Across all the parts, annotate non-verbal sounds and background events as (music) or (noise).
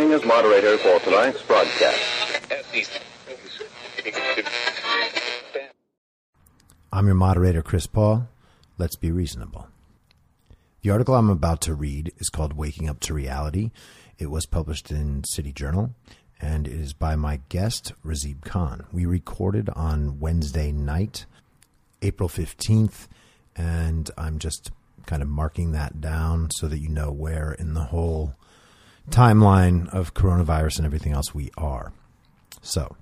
acting as moderator for tonight's broadcast. I'm your moderator, Chris Paul. Let's be reasonable. The article I'm about to read is called Waking Up to Reality. It was published in City Journal and it is by my guest, Razib Khan. We recorded on Wednesday night, April 15th, and I'm just kind of marking that down so that you know where in the whole timeline of coronavirus and everything else we are. So,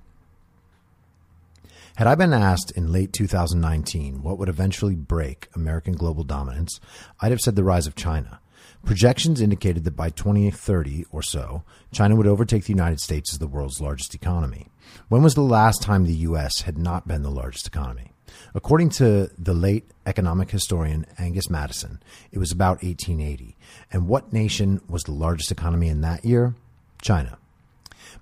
had I been asked in late 2019 what would eventually break American global dominance, I'd have said the rise of China. Projections indicated that by 2030 or so, China would overtake the United States as the world's largest economy. When was the last time the U.S. had not been the largest economy? According to the late economic historian Angus Maddison, it was about 1880. And what nation was the largest economy in that year? China.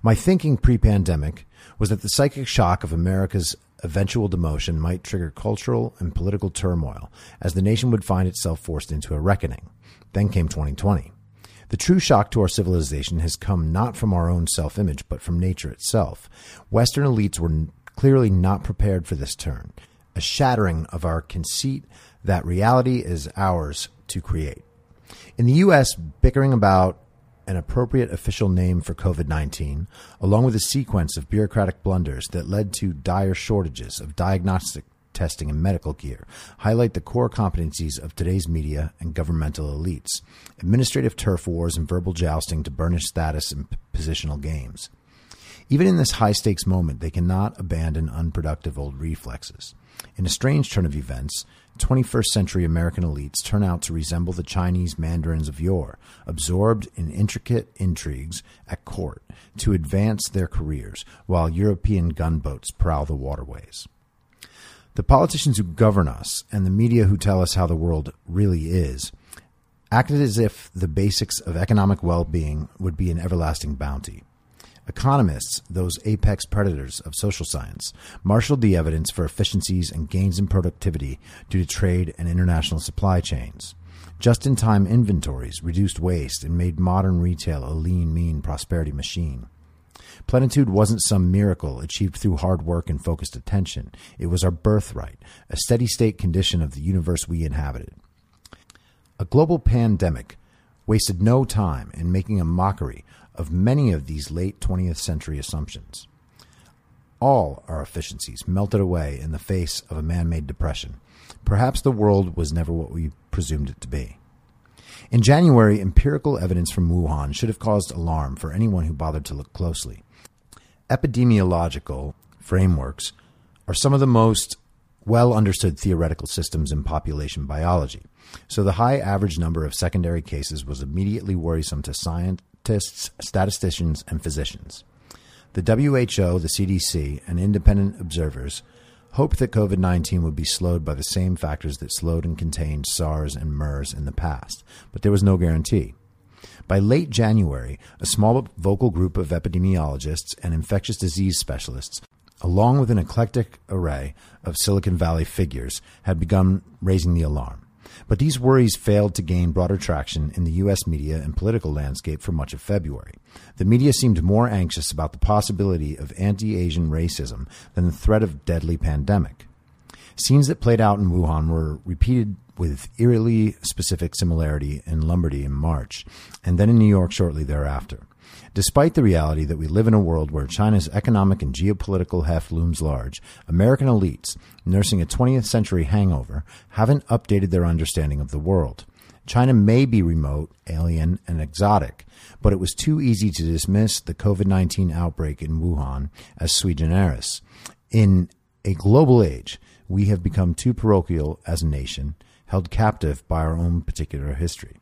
My thinking pre pandemic was that the psychic shock of America's eventual demotion might trigger cultural and political turmoil as the nation would find itself forced into a reckoning. Then came 2020. The true shock to our civilization has come not from our own self image, but from nature itself. Western elites were clearly not prepared for this turn a shattering of our conceit that reality is ours to create. In the U.S., bickering about an appropriate official name for COVID 19, along with a sequence of bureaucratic blunders that led to dire shortages of diagnostic testing and medical gear, highlight the core competencies of today's media and governmental elites administrative turf wars and verbal jousting to burnish status and positional games. Even in this high stakes moment, they cannot abandon unproductive old reflexes. In a strange turn of events, 21st century American elites turn out to resemble the Chinese mandarins of yore, absorbed in intricate intrigues at court to advance their careers, while European gunboats prowl the waterways. The politicians who govern us and the media who tell us how the world really is acted as if the basics of economic well being would be an everlasting bounty. Economists, those apex predators of social science, marshaled the evidence for efficiencies and gains in productivity due to trade and international supply chains. Just in time inventories reduced waste and made modern retail a lean, mean prosperity machine. Plenitude wasn't some miracle achieved through hard work and focused attention. It was our birthright, a steady state condition of the universe we inhabited. A global pandemic wasted no time in making a mockery of many of these late 20th century assumptions. All our efficiencies melted away in the face of a man made depression. Perhaps the world was never what we presumed it to be. In January, empirical evidence from Wuhan should have caused alarm for anyone who bothered to look closely. Epidemiological frameworks are some of the most well understood theoretical systems in population biology. So the high average number of secondary cases was immediately worrisome to scientists, statisticians, and physicians. The WHO, the CDC, and independent observers hoped that COVID 19 would be slowed by the same factors that slowed and contained SARS and MERS in the past, but there was no guarantee. By late January, a small but vocal group of epidemiologists and infectious disease specialists, along with an eclectic array of Silicon Valley figures, had begun raising the alarm. But these worries failed to gain broader traction in the U.S. media and political landscape for much of February. The media seemed more anxious about the possibility of anti Asian racism than the threat of deadly pandemic. Scenes that played out in Wuhan were repeated with eerily specific similarity in Lombardy in March, and then in New York shortly thereafter. Despite the reality that we live in a world where China's economic and geopolitical heft looms large, American elites, nursing a 20th century hangover, haven't updated their understanding of the world. China may be remote, alien, and exotic, but it was too easy to dismiss the COVID 19 outbreak in Wuhan as sui generis. In a global age, we have become too parochial as a nation, held captive by our own particular history.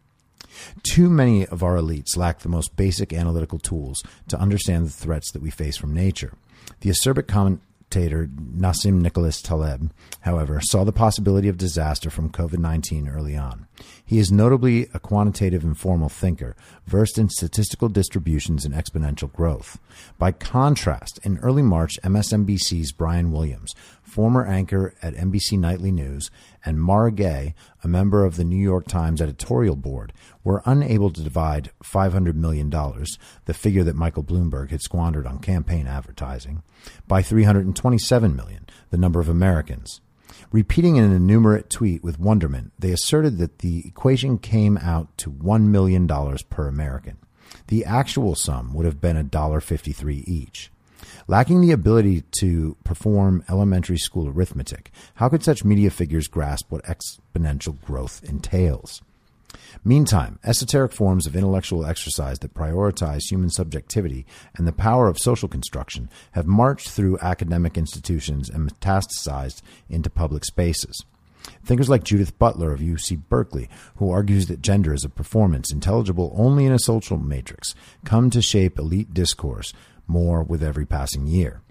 Too many of our elites lack the most basic analytical tools to understand the threats that we face from nature. The acerbic commentator Nassim Nicholas Taleb, however, saw the possibility of disaster from COVID 19 early on. He is notably a quantitative and formal thinker, versed in statistical distributions and exponential growth. By contrast, in early March, MSNBC's Brian Williams, former anchor at NBC Nightly News, and Mara Gay, a member of the New York Times editorial board, were unable to divide $500 million, the figure that Michael Bloomberg had squandered on campaign advertising, by 327 million, the number of Americans. Repeating an enumerate tweet with wonderment, they asserted that the equation came out to $1 million per American. The actual sum would have been $1.53 each. Lacking the ability to perform elementary school arithmetic, how could such media figures grasp what exponential growth entails? Meantime, esoteric forms of intellectual exercise that prioritize human subjectivity and the power of social construction have marched through academic institutions and metastasized into public spaces. Thinkers like Judith Butler of UC Berkeley, who argues that gender is a performance intelligible only in a social matrix, come to shape elite discourse more with every passing year.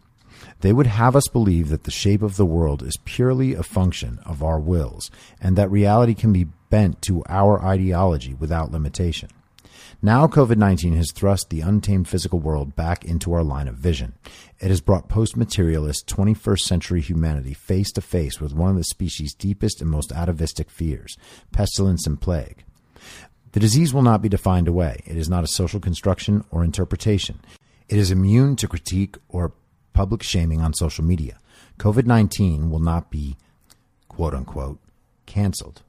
They would have us believe that the shape of the world is purely a function of our wills, and that reality can be bent to our ideology without limitation. Now, COVID 19 has thrust the untamed physical world back into our line of vision. It has brought post materialist 21st century humanity face to face with one of the species' deepest and most atavistic fears pestilence and plague. The disease will not be defined away. It is not a social construction or interpretation. It is immune to critique or public shaming on social media. COVID 19 will not be, quote unquote, canceled.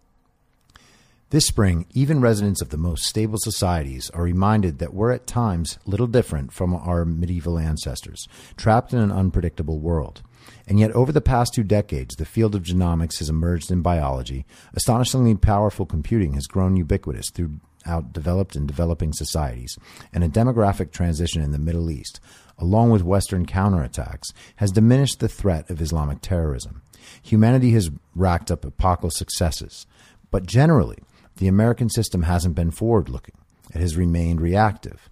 This spring, even residents of the most stable societies are reminded that we're at times little different from our medieval ancestors, trapped in an unpredictable world. And yet, over the past two decades, the field of genomics has emerged in biology. Astonishingly powerful computing has grown ubiquitous throughout developed and developing societies, and a demographic transition in the Middle East, along with Western counterattacks, has diminished the threat of Islamic terrorism. Humanity has racked up epochal successes, but generally, the American system hasn't been forward looking. It has remained reactive.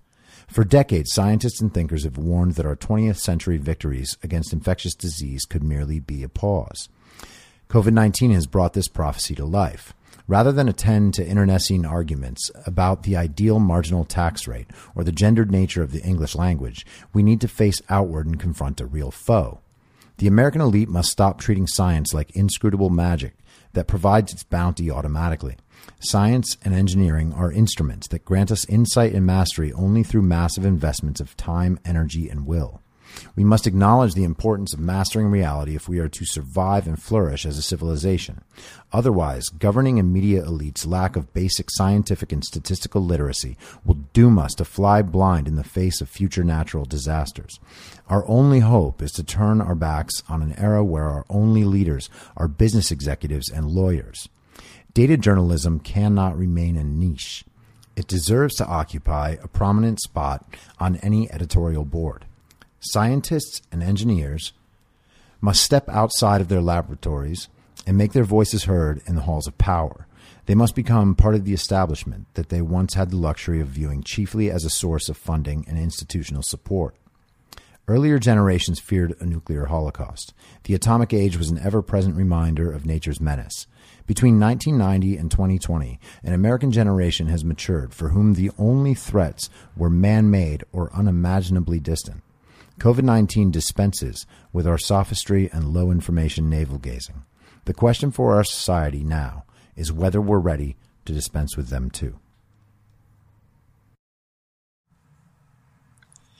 For decades, scientists and thinkers have warned that our 20th century victories against infectious disease could merely be a pause. COVID 19 has brought this prophecy to life. Rather than attend to internecine arguments about the ideal marginal tax rate or the gendered nature of the English language, we need to face outward and confront a real foe. The American elite must stop treating science like inscrutable magic that provides its bounty automatically. Science and engineering are instruments that grant us insight and mastery only through massive investments of time, energy, and will. We must acknowledge the importance of mastering reality if we are to survive and flourish as a civilization. Otherwise, governing and media elites' lack of basic scientific and statistical literacy will doom us to fly blind in the face of future natural disasters. Our only hope is to turn our backs on an era where our only leaders are business executives and lawyers. Data journalism cannot remain a niche. It deserves to occupy a prominent spot on any editorial board. Scientists and engineers must step outside of their laboratories and make their voices heard in the halls of power. They must become part of the establishment that they once had the luxury of viewing chiefly as a source of funding and institutional support. Earlier generations feared a nuclear holocaust. The atomic age was an ever present reminder of nature's menace. Between 1990 and 2020, an American generation has matured for whom the only threats were man made or unimaginably distant. COVID 19 dispenses with our sophistry and low information navel gazing. The question for our society now is whether we're ready to dispense with them too.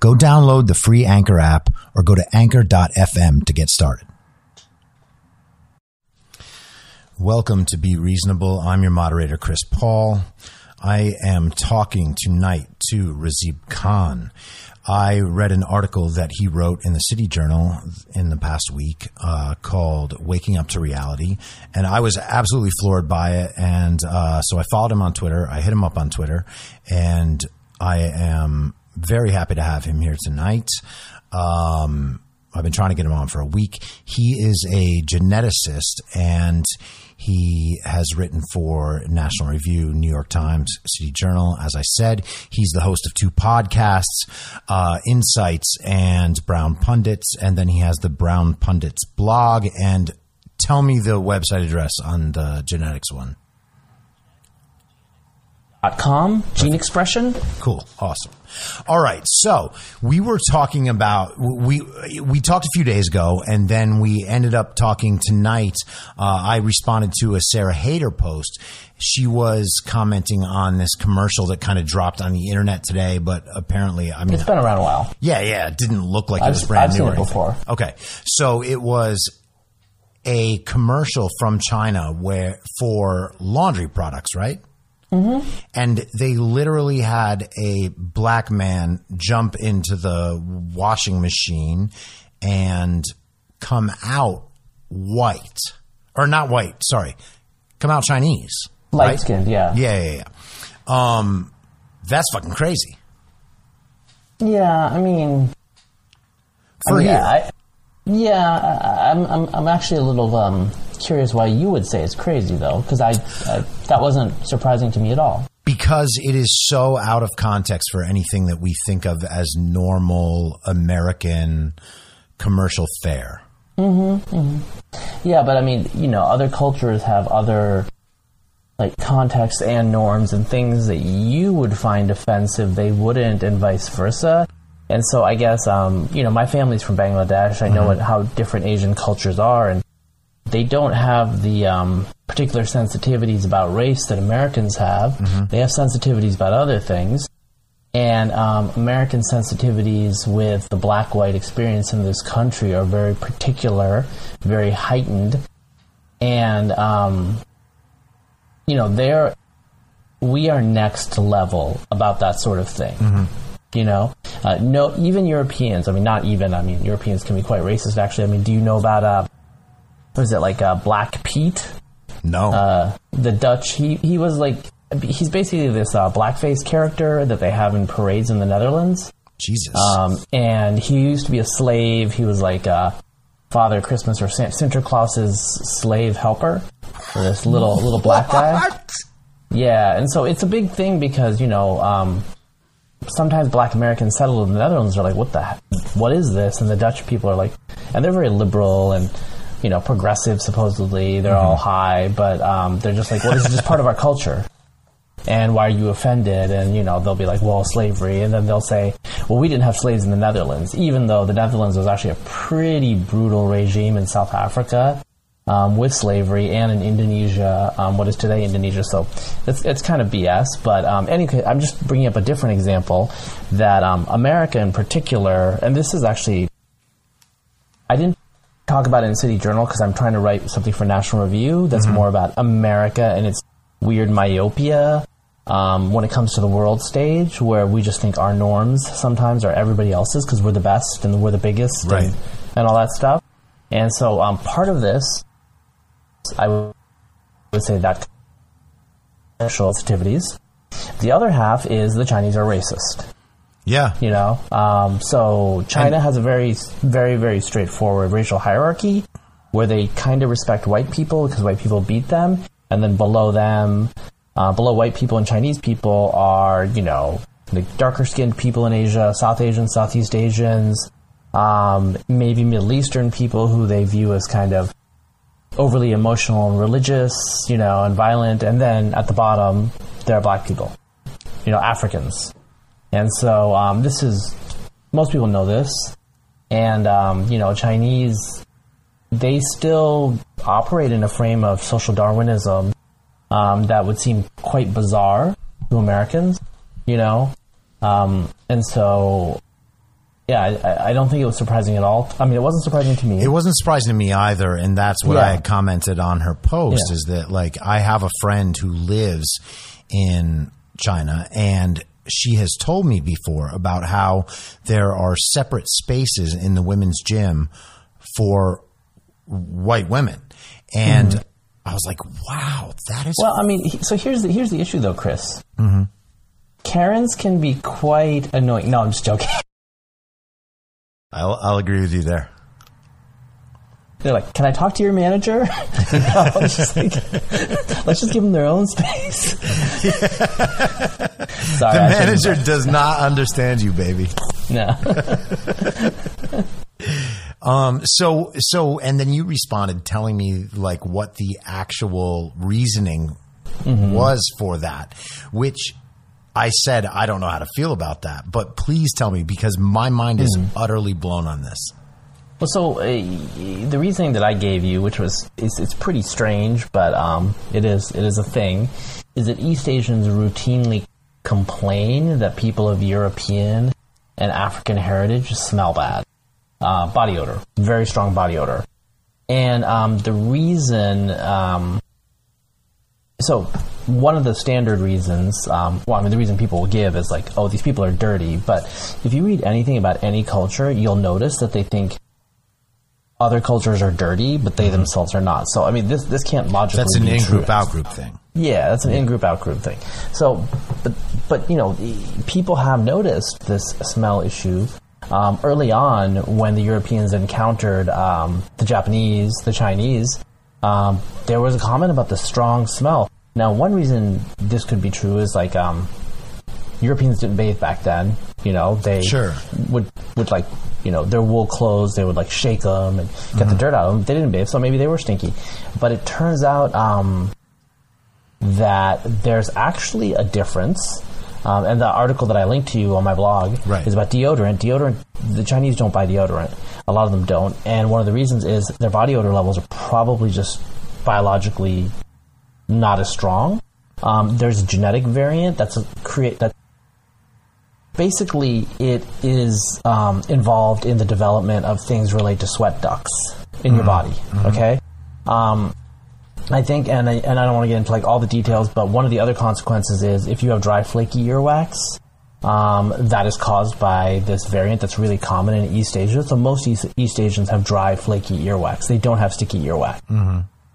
Go download the free Anchor app or go to anchor.fm to get started. Welcome to Be Reasonable. I'm your moderator, Chris Paul. I am talking tonight to Razib Khan. I read an article that he wrote in the City Journal in the past week uh, called Waking Up to Reality. And I was absolutely floored by it. And uh, so I followed him on Twitter. I hit him up on Twitter. And I am very happy to have him here tonight. Um, I've been trying to get him on for a week. He is a geneticist and he has written for National Review, New York Times, City Journal. As I said, he's the host of two podcasts, uh, Insights and Brown Pundits. And then he has the Brown Pundits blog. And tell me the website address on the genetics one. Com gene expression Cool. Awesome. All right. So we were talking about, we, we talked a few days ago and then we ended up talking tonight. Uh, I responded to a Sarah Haider post. She was commenting on this commercial that kind of dropped on the internet today, but apparently, I mean, it's been around a while yeah, yeah, it didn't look like it I've- was brand I've new. seen it before. Okay. So it was a commercial from China where for laundry products, right? Mm-hmm. And they literally had a black man jump into the washing machine and come out white. Or not white, sorry. Come out Chinese. light right? skinned yeah Yeah, yeah, yeah. Um, that's fucking crazy. yeah i mean For I mean, here. I, yeah I'm, I'm i'm actually a little um curious why you would say it's crazy though because I, I that wasn't surprising to me at all because it is so out of context for anything that we think of as normal American commercial fare. Hmm. Yeah, but I mean, you know, other cultures have other like contexts and norms and things that you would find offensive, they wouldn't, and vice versa. And so I guess, um, you know, my family's from Bangladesh. I know what, how different Asian cultures are, and they don't have the um, particular sensitivities about race that Americans have. They have sensitivities about other things. And um, American sensitivities with the black white experience in this country are very particular, very heightened. And, um, you know, they're, we are next level about that sort of thing. You know, uh, no, even Europeans, I mean, not even, I mean, Europeans can be quite racist, actually. I mean, do you know about, uh, what is it, like uh, Black Pete? No. uh, the Dutch. He he was like he's basically this uh, blackface character that they have in parades in the Netherlands. Jesus. Um, and he used to be a slave. He was like uh, Father Christmas or San- Santa Claus's slave helper. Or this little little black guy. Yeah, and so it's a big thing because you know um, sometimes Black Americans settle in the Netherlands are like, "What the? Heck? What is this?" And the Dutch people are like, and they're very liberal and you know progressive. Supposedly, they're all high, but um, they're just like, "Well, this is just part of our culture." And why are you offended? And you know they'll be like, "Well, slavery," and then they'll say, "Well, we didn't have slaves in the Netherlands, even though the Netherlands was actually a pretty brutal regime in South Africa." Um, with slavery and in Indonesia, um, what is today Indonesia. So it's, it's kind of BS. But um, anyway, I'm just bringing up a different example that um, America in particular, and this is actually, I didn't talk about it in City Journal because I'm trying to write something for National Review that's more about America and its weird myopia. Um, when it comes to the world stage, where we just think our norms sometimes are everybody else's because we're the best and we're the biggest Right. and, and all that stuff. And so um, part of this I would say that sexual sensitivities. The other half is the Chinese are racist. Yeah. You know, um, so China has a very, very, very straightforward racial hierarchy where they kind of respect white people because white people beat them, and then below them, uh, below white people and Chinese people are you know the darker skinned people in Asia, South Asians, Southeast Asians, um, maybe Middle Eastern people who they view as kind of overly emotional and religious, you know, and violent, and then at the bottom there are black people, you know, Africans. And so um, this is most people know this, and um, you know Chinese they still operate in a frame of social Darwinism um, that would seem quite bizarre to Americans, you know, um, and so yeah, I, I don't think it was surprising at all. I mean, it wasn't surprising to me. It wasn't surprising to me either, and that's what I had commented on her post Yeah. is that like I have a friend who lives in China and she has told me before about how there are separate spaces in the women's gym for white women. And I was like, wow, that is Mm-hmm. Well, I mean, so here's the here's the issue though, Chris. Mm-hmm. Karens can be quite annoying. No, I'm just joking. I'll, I'll agree with you there. They're like, "Can I talk to your manager?" (laughs) no, just like, (laughs) let's just give them their own space. (laughs) Sorry, The I manager does not understand you, baby. No. Um, so, so, and then you responded telling me like what the actual reasoning was for that, which I said, I don't know how to feel about that, but please tell me because my mind is utterly blown on this. Well, so uh, the reasoning that I gave you, which was it's, it's pretty strange, but um, it is it is a thing, is that East Asians routinely complain that people of European and African heritage smell bad, uh, body odor, very strong body odor, and um, the reason. Um, so one of the standard reasons, um, well, I mean, the reason people will give is like, oh, these people are dirty. But if you read anything about any culture, you'll notice that they think other cultures are dirty, but they themselves are not. So, I mean, this this can't logically. That's an in group out group thing. Yeah, that's an in-group, out-group thing. So, but but you know, people have noticed this smell issue um, early on when the Europeans encountered um, the Japanese, the Chinese. Um, there was a comment about the strong smell. Now, one reason this could be true is like um, Europeans didn't bathe back then. You know, they Sure. would would like you know their wool clothes. They would like shake them and get the dirt out of them. They didn't bathe, so maybe they were stinky. But it turns out um, that there's actually a difference. Um, and the article that I linked to you on my blog Right. is about deodorant. Deodorant, the Chinese don't buy deodorant. A lot of them don't, and one of the reasons is their body odor levels are probably just biologically not as strong. Um, there's a genetic variant that's a create that basically it is um, involved in the development of things related to sweat ducts in your body. Okay, um, I think, and I, and I don't want to get into like all the details, but one of the other consequences is if you have dry, flaky earwax. Um, that is caused by this variant that's really common in East Asia. So most East, East Asians have dry, flaky earwax. They don't have sticky earwax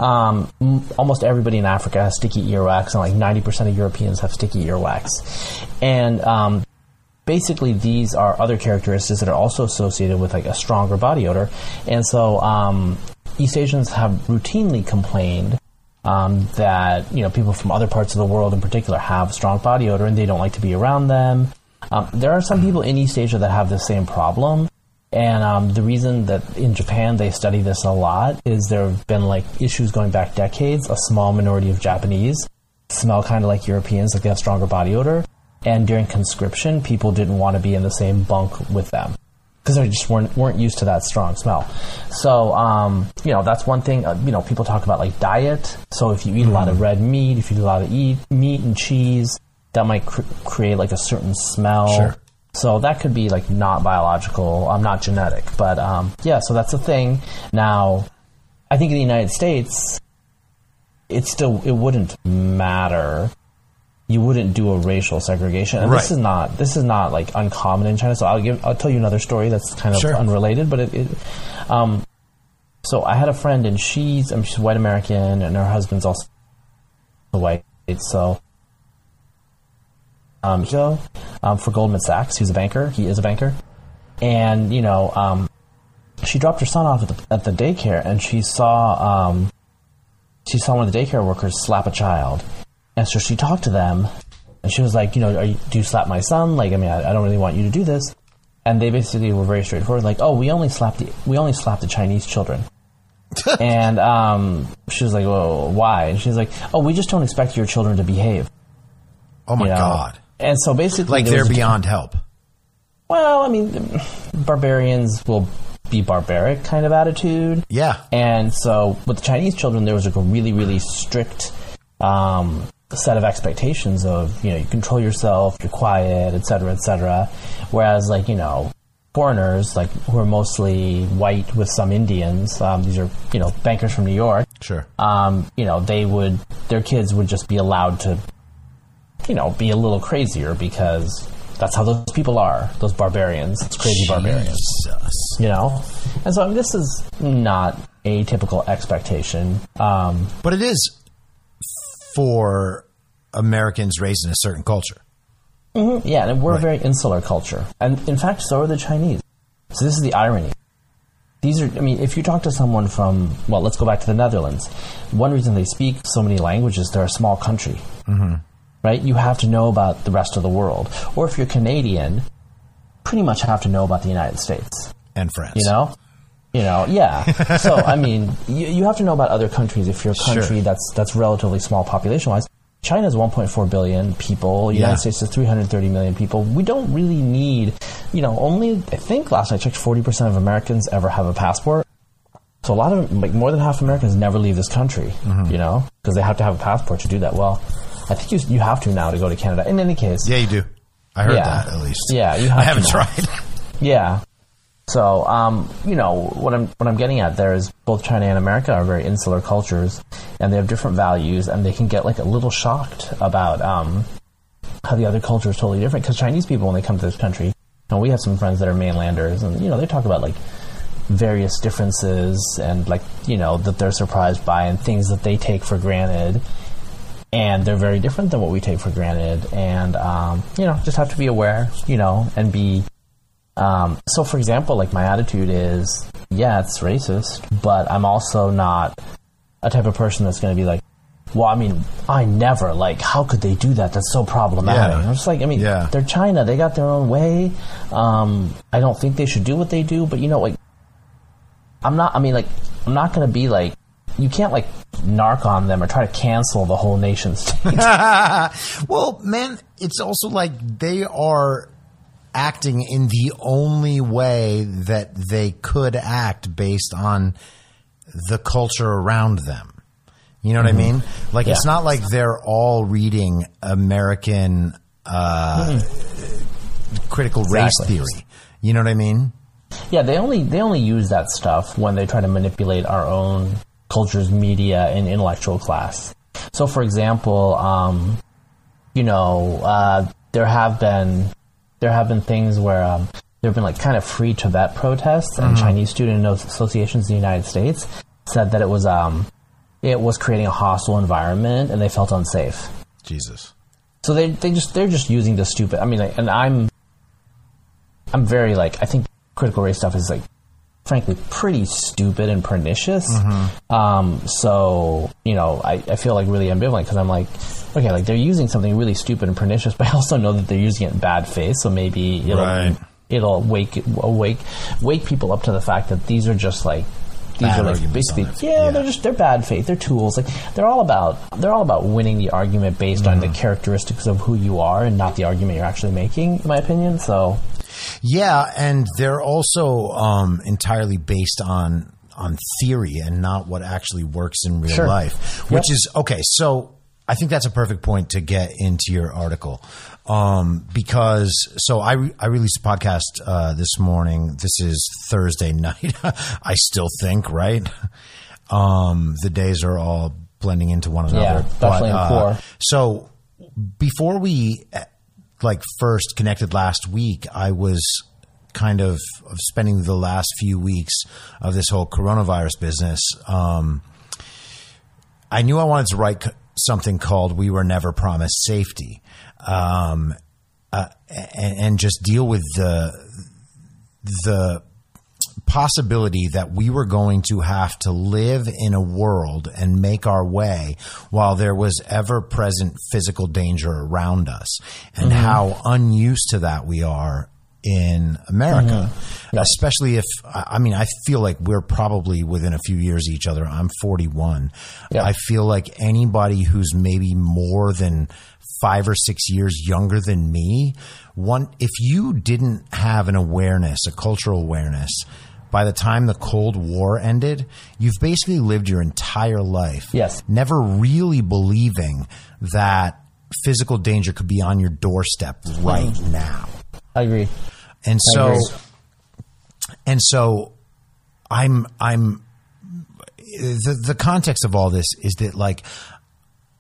um, m- almost everybody in Africa has sticky earwax, and like 90% of Europeans have sticky earwax. And um, basically, these are other characteristics that are also associated with like a stronger body odor. And so, um, East Asians have routinely complained um, that you know people from other parts of the world, in particular, have strong body odor and they don't like to be around them. Um, there are some people in East Asia that have the same problem, and um, the reason that in Japan they study this a lot is there have been like issues going back decades. A small minority of Japanese smell kind of like Europeans, like they have stronger body odor. And during conscription, people didn't want to be in the same bunk with them because they just weren't weren't used to that strong smell. So um, you know that's one thing. Uh, you know people talk about like diet. So if you eat a lot of red meat, if you eat a lot of eat meat and cheese, that might cr- create like a certain smell. Sure. So that could be like not biological, um, not genetic, but um, yeah. So that's a thing. Now, I think in the United States, it still it wouldn't matter. You wouldn't do a racial segregation, and Right. this is not this is not like uncommon in China. So I'll give I'll tell you another story that's kind of Sure. unrelated, but it. it um, so I had a friend, and she's I mean, she's white American, and her husband's also white. So um, so, um, for Goldman Sachs. He's a banker. He is a banker, and you know, um, she dropped her son off at the, at the daycare, and she saw um, she saw one of the daycare workers slap a child, and so she talked to them, and she was like, you know, are you, do you slap my son? Like, I mean, I, I don't really want you to do this. And they basically were very straightforward, like, oh, we only slap the we only slap the Chinese children. (laughs) and um, she was like, well, why? And she's like, oh, we just don't expect your children to behave. Oh my you know? god! And so basically, Like they're beyond help. well, I mean, (sighs) barbarians will be barbaric kind of attitude. Yeah. And so with the Chinese children, there was like a really, really strict um, set of expectations of, you know, you control yourself, you're quiet, et cetera, et cetera. Whereas, like, you know, foreigners, like, who are mostly white with some Indians, um, these are, you know, bankers from New York, Sure. um, you know, they would, their kids would just be allowed to, you know, be a little crazier because that's how those people are, those barbarians, it's crazy barbarians, you know? And so I mean, this is not a typical expectation. Um, But it is for Americans raised in a certain culture. yeah, and we're Right. a very insular culture. And in fact, so are the Chinese. So this is the irony. These are, I mean, if you talk to someone from, well, let's go back to the Netherlands. One reason they speak so many languages, they're a small country. Mm-hmm. Right? You have to know about the rest of the world. Or if you're Canadian, pretty much have to know about the United States. And France. You know? You know, yeah. (laughs) so, I mean, you, you have to know about other countries if you're a country Sure. that's that's relatively small population wise. China China's 1.4 billion people. United Yeah. States is 330 million people. We don't really need, you know, only I think last night I checked, 40% of Americans ever have a passport. So a lot of like more than half Americans never leave this country. Mm-hmm. You know, because they have to have a passport to do that. Well, I think you you have to now to go to Canada. In any case, Yeah, you do. I heard Yeah. that at least. Yeah, you have I haven't tried. yeah. So, um, you know, what I'm what I'm getting at there is both China and America are very insular cultures, and they have different values, and they can get like a little shocked about um, how the other culture is totally different. Because Chinese people, when they come to this country, and we have some friends that are mainlanders, and you know, they talk about like various differences and like you know that they're surprised by and things that they take for granted and they're very different than what we take for granted and um, you know just have to be aware you know and be um, so for example like my attitude is yeah it's racist but i'm also not a type of person that's going to be like well i mean i never like how could they do that? That's so problematic. Yeah. i'm just like i mean Yeah. they're china. They got their own way. Um, i don't think they should do what they do but you know like i'm not i mean like i'm not going to be like you can't like narc on them or try to cancel the whole nation state. (laughs) Well, man, it's also like they are acting in the only way that they could act based on the culture around them. You know what I mean? Like it's Mm-hmm. Not like they're all reading American uh, critical race theory. You know what I mean? Yeah, they only they only use that stuff when they try to manipulate our own culture's media and intellectual class. So, for example, um, you know, uh, there have been there have been things where um, there have been like kind of free Tibet protests, and Chinese student associations in the United States said that it was um, it was creating a hostile environment, and they felt unsafe. Jesus. So they they just they're just using the stupid. I mean, like, and I'm I'm very like I think critical race stuff is like frankly pretty stupid and pernicious. Um, so you know, I, I feel like really ambivalent because I'm like, okay, like they're using something really stupid and pernicious, (laughs) but I also know that they're using it in bad faith. So maybe it'll Right. it'll wake awake wake people up to the fact that these are just like. These Bad are like basically, yeah, Yeah. they're just they're bad faith. They're tools. Like they're all about they're all about winning the argument based on the Mm-hmm. characteristics of who you are and not the argument you're actually making. In my opinion, so Yeah, and they're also um, entirely based on on theory and not what actually works in real Sure. life. Which is okay. So I think that's a perfect point to get into your article um, because so I re- I released a podcast uh, this morning. This is Thursday (laughs) night. I still think right. Um, the days are all blending into one another. Yeah, definitely in core. So before we uh, like first connected last week, I was kind of, of spending the last few weeks of this whole coronavirus business. Um, I knew I wanted to write something called "We Were Never Promised Safety," um, uh, and, and just deal with the the possibility that we were going to have to live in a world and make our way while there was ever present physical danger around us and mm-hmm. how unused to that we are in America, mm-hmm. especially if I I mean I feel like we're probably within a few years of each other. I'm 41. Yeah. I feel like anybody who's maybe more than five or six years younger than me, one if you didn't have an awareness, a cultural awareness, by the time the Cold War ended, you've basically lived your entire life, Yes. never really believing that physical danger could be on your doorstep right mm-hmm. now. I agree. And so, agree. and so, I'm I'm the the context of all this is that like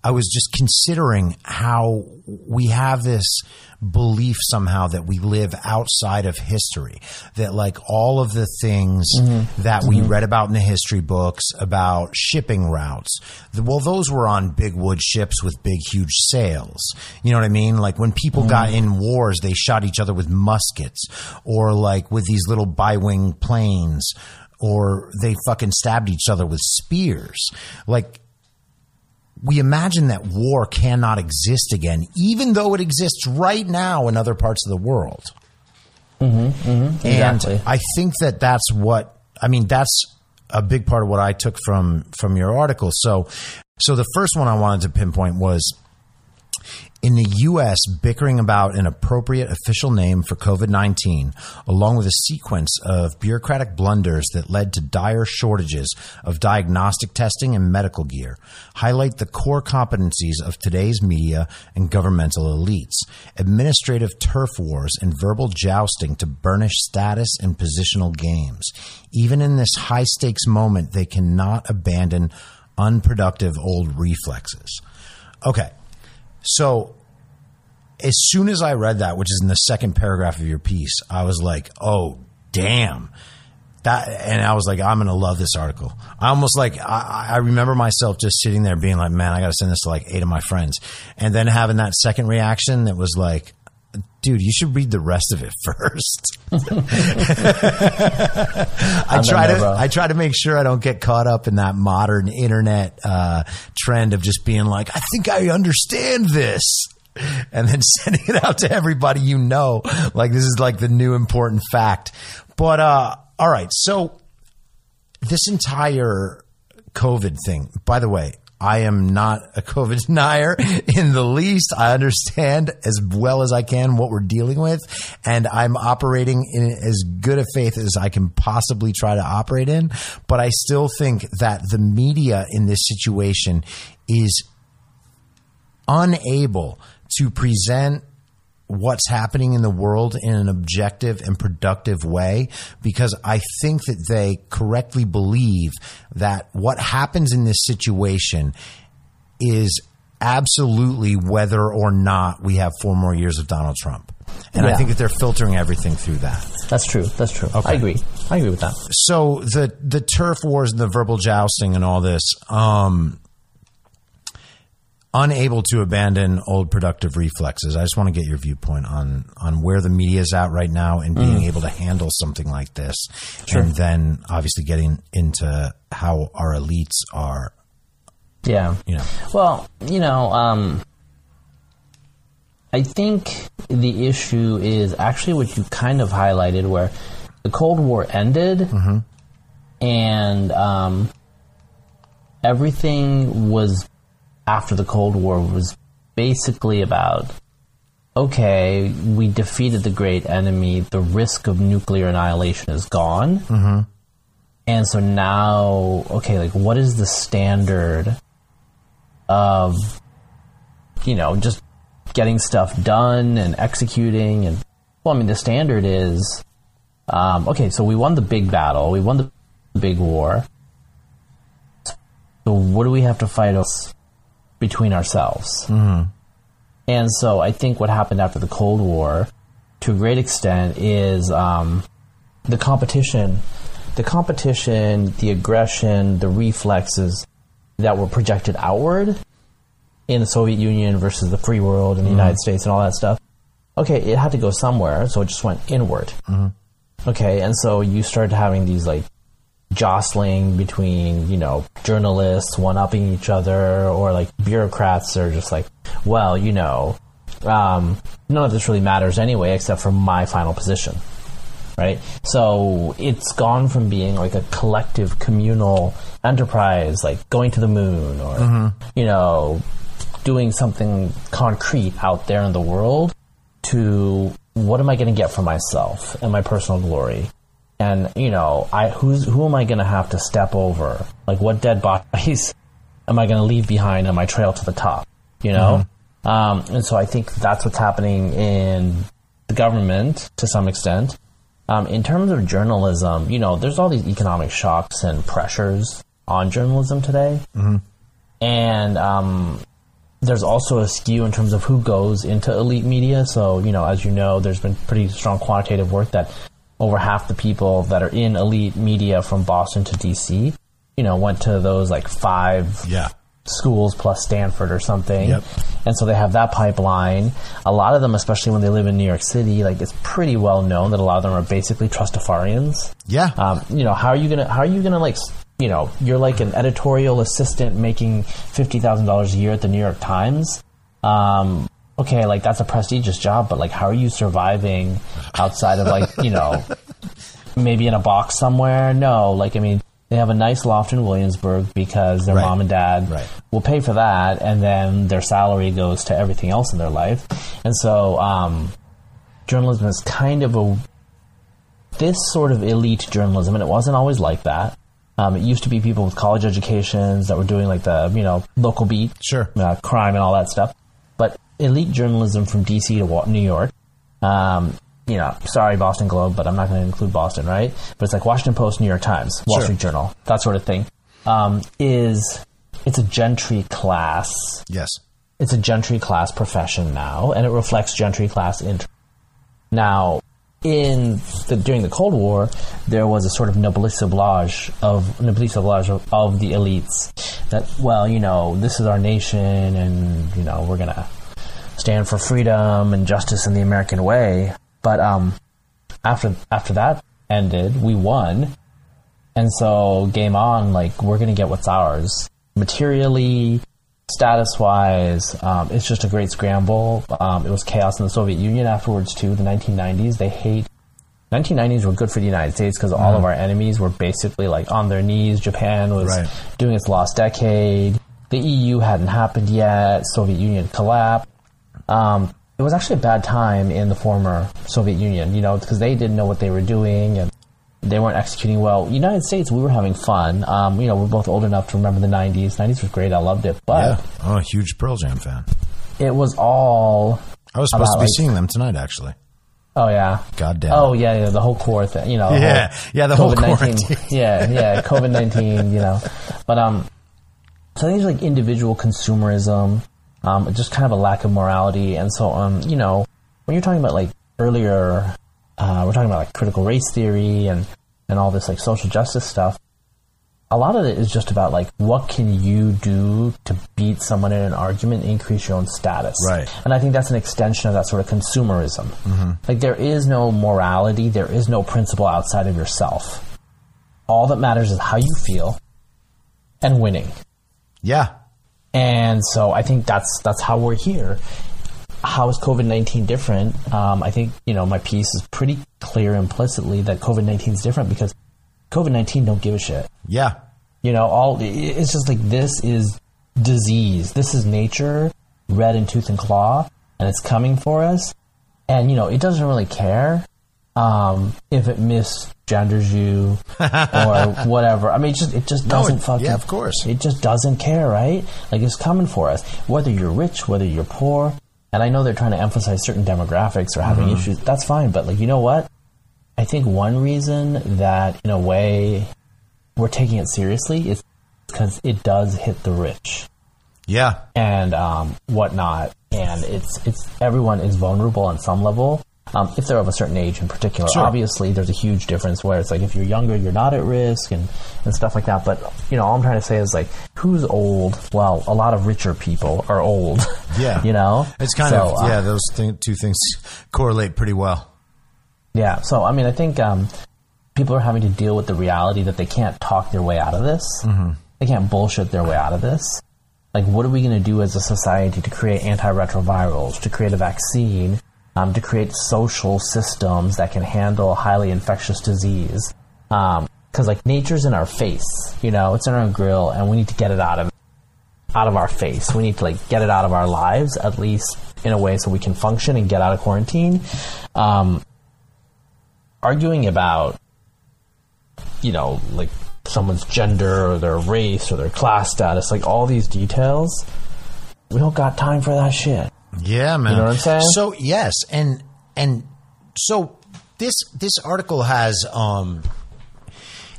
I was just considering how we have this belief somehow that we live outside of history. That like all of the things mm-hmm. that we mm-hmm. read about in the history books about shipping routes, the- well, those were on big wood ships with big, huge sails. You know what I mean? Like when people got mm-hmm. in wars, they shot each other with muskets or like with these little bi-wing planes or they fucking stabbed each other with spears. Like we imagine that war cannot exist again, even though it exists right now in other parts of the world. Mm-hmm, mm-hmm. Exactly. And I think that that's what I mean. That's a big part of what I took from from your article. So, so the first one I wanted to pinpoint was in the U.S., bickering about an appropriate official name for COVID 19, along with a sequence of bureaucratic blunders that led to dire shortages of diagnostic testing and medical gear, highlight the core competencies of today's media and governmental elites administrative turf wars and verbal jousting to burnish status and positional games. Even in this high stakes moment, they cannot abandon unproductive old reflexes. Okay. So as soon as I read that, which is in the second paragraph of your piece, I was like, oh, damn. That, and I was like, I'm to love this article. I almost like, I, I remember myself just sitting there being like, man, I got to send this to like eight of my friends. And then having that second reaction that was like, dude, you should read the rest of it (laughs) first. (laughs) I try there, to bro. I try to make sure I don't get caught up in that modern internet uh, trend of just being like, I think I understand this. (laughs) And then sending it out to everybody you know, like this is like the new important fact. But uh, all right, so this entire COVID thing. By the way, I am not a COVID (laughs) denier in the least. I understand as well as I can what we're dealing with, and I'm operating in as good a faith as I can possibly try to operate in. But I still think that the media in this situation is unable to present what's happening in the world in an objective and productive way because I think that they correctly believe that what happens in this situation is absolutely whether or not we have four more years of Donald Trump. And I think that they're filtering everything through that. That's true. That's true. I agree. I agree with that. So the the turf wars and the verbal jousting and all this, um, unable to abandon old productive reflexes. I just want to get your viewpoint on on where the media is at right now and being able to handle something like this, and then obviously getting into how our elites are. Yeah. You know, Well, you know, um, I think the issue is actually what you kind of highlighted, where the Cold War ended, and um, everything was after the Cold War was basically about okay, we defeated the great enemy, the risk of nuclear annihilation is gone. Mm-hmm. And so now, okay, like what is the standard of, you know, just getting stuff done and executing? And, well, I mean, the standard is, um, okay, so we won the big battle, we won the big war. So what do we have to fight us between ourselves? Mm-hmm. And so I think what happened after the Cold War, to a great extent, is um, the competition, the competition, the aggression, the reflexes that were projected outward in the Soviet Union versus the free world and the mm-hmm. United States and all that stuff. Okay, it had to go somewhere, so it just went inward. Mm-hmm. Okay, and so you started having these like jostling between you know journalists one upping each other or like bureaucrats are just like well you know um, none of this really matters anyway except for my final position right so it's gone from being like a collective communal enterprise like going to the moon or you know doing something concrete out there in the world to what am I going to get for myself and my personal glory? And you know, I who's who am I going to have to step over? Like, what dead bodies am I going to leave behind on my trail to the top? You know, um, and so I think that's what's happening in the government to some extent. Um, in terms of journalism, you know, there's all these economic shocks and pressures on journalism today, and um, there's also a skew in terms of who goes into elite media. So, you know, as you know, there's been pretty strong quantitative work that over half the people that are in elite media from Boston to DC, you know, went to those like five yeah, schools plus Stanford or something. Yep. And so they have that pipeline. A lot of them, especially when they live in New York City, like it's pretty well known that a lot of them are basically trustafarians. yeah. Um, you know, how are you gonna how are you gonna like you know you're like an editorial assistant making fifty thousand dollars a year at the New York Times. Um, okay, like that's a prestigious job, but like how are you surviving outside of like you know (laughs) maybe in a box somewhere? No, like I mean. They have a nice loft in Williamsburg because their Right. mom and dad Right. will pay for that, and then their salary goes to everything else in their life. And so, um, journalism is kind of a this sort of elite journalism, and it wasn't always like that. Um, it used to be people with college educations that were doing like the you know local beat, Sure. uh, crime and all that stuff. But elite journalism from DC to New York, um, you know, sorry Boston Globe, but I'm not going to include Boston, right? But it's like Washington Post, New York Times, Wall Sure. Street Journal, that sort of thing. Um, is it's a gentry class yes. it's a gentry class profession now, and it reflects gentry class in. Now, in the, during the Cold War, there was a sort of noblesse oblige of noblesse oblige of, of the elites. That well, you know, this is our nation, and you know, we're gonna stand for freedom and justice in the American way. But um, after after that ended, we won, and so game on. Like we're gonna get what's ours materially, status wise. Um, it's just a great scramble. Um, it was chaos in the Soviet Union afterwards too. The 1990s. They hate. 1990s were good for the United States because all of our enemies were basically like on their knees. Japan was Right. doing its lost decade. The EU hadn't happened yet. Soviet Union collapsed. Um, it was actually a bad time in the former Soviet Union, you know, because they didn't know what they were doing and they weren't executing well. United States, we were having fun. Um, you know, we're both old enough to remember the 90s. 90s was great. I loved it. But Yeah. Oh, a huge Pearl Jam fan. it was all. I was supposed About, to be like- seeing them tonight, actually. Oh, yeah. God damn. Oh yeah, yeah, the whole core thing, you know. (laughs) Yeah, yeah, the whole COVID-19 quarantine. (laughs) yeah, yeah, COVID nineteen, you know. But um, so I think it's like individual consumerism, um, just kind of a lack of morality, and so um, you know, when you're talking about like earlier, uh, we're talking about like critical race theory and and all this like social justice stuff. a lot of it is just about like what can you do to beat someone in an argument, increase your own status. Right. And I think that's an extension of that sort of consumerism. Mm-hmm. Like there is no morality, there is no principle outside of yourself. All that matters is how you feel and winning. Yeah. And so I think that's that's how we're here. How is COVID nineteen different? Um, I think you know my piece is pretty clear implicitly that COVID nineteen is different because COVID nineteen don't give a shit. Yeah. You know, all it's just like this is disease. This is nature, red in tooth and claw, and it's coming for us. And you know, it doesn't really care um, if it misgenders you or (laughs) whatever. I mean, it just it just doesn't it- fucking. yeah, of course. It just doesn't care, right? Like it's coming for us, whether you're rich, whether you're poor. And I know they're trying to emphasize certain demographics or having Mm-hmm. issues. That's fine, but like you know what? I think one reason that, in a way, we're taking it seriously is because it does hit the rich Yeah. and um, whatnot, and it's it's everyone is vulnerable on some level. Um, if they're of a certain age in particular, Sure. obviously there's a huge difference where it's like if you're younger, you're not at risk and, and stuff like that. But you know, all I'm trying to say is like, who's old? Well, a lot of richer people are old. (laughs) Yeah. you know, It's kind So, of uh, yeah. Those thing, two things correlate pretty well. Yeah. So, I mean, I think um, people are having to deal with the reality that they can't talk their way out of this. Mm-hmm. They can't bullshit their way out of this. Like, what are we going to do as a society to create antiretrovirals, to create a vaccine, um, to create social systems that can handle highly infectious disease? Because, like, nature's in our face, you know, it's in our grill, and we need to get it out of out of our face. We need to like get it out of our lives, at least in a way, so we can function and get out of quarantine. Um, arguing about, you know, like someone's gender or their race or their class status, like all these details, we don't got time for that shit. Yeah, man. You know what I'm saying? So yes, and and so this this article has um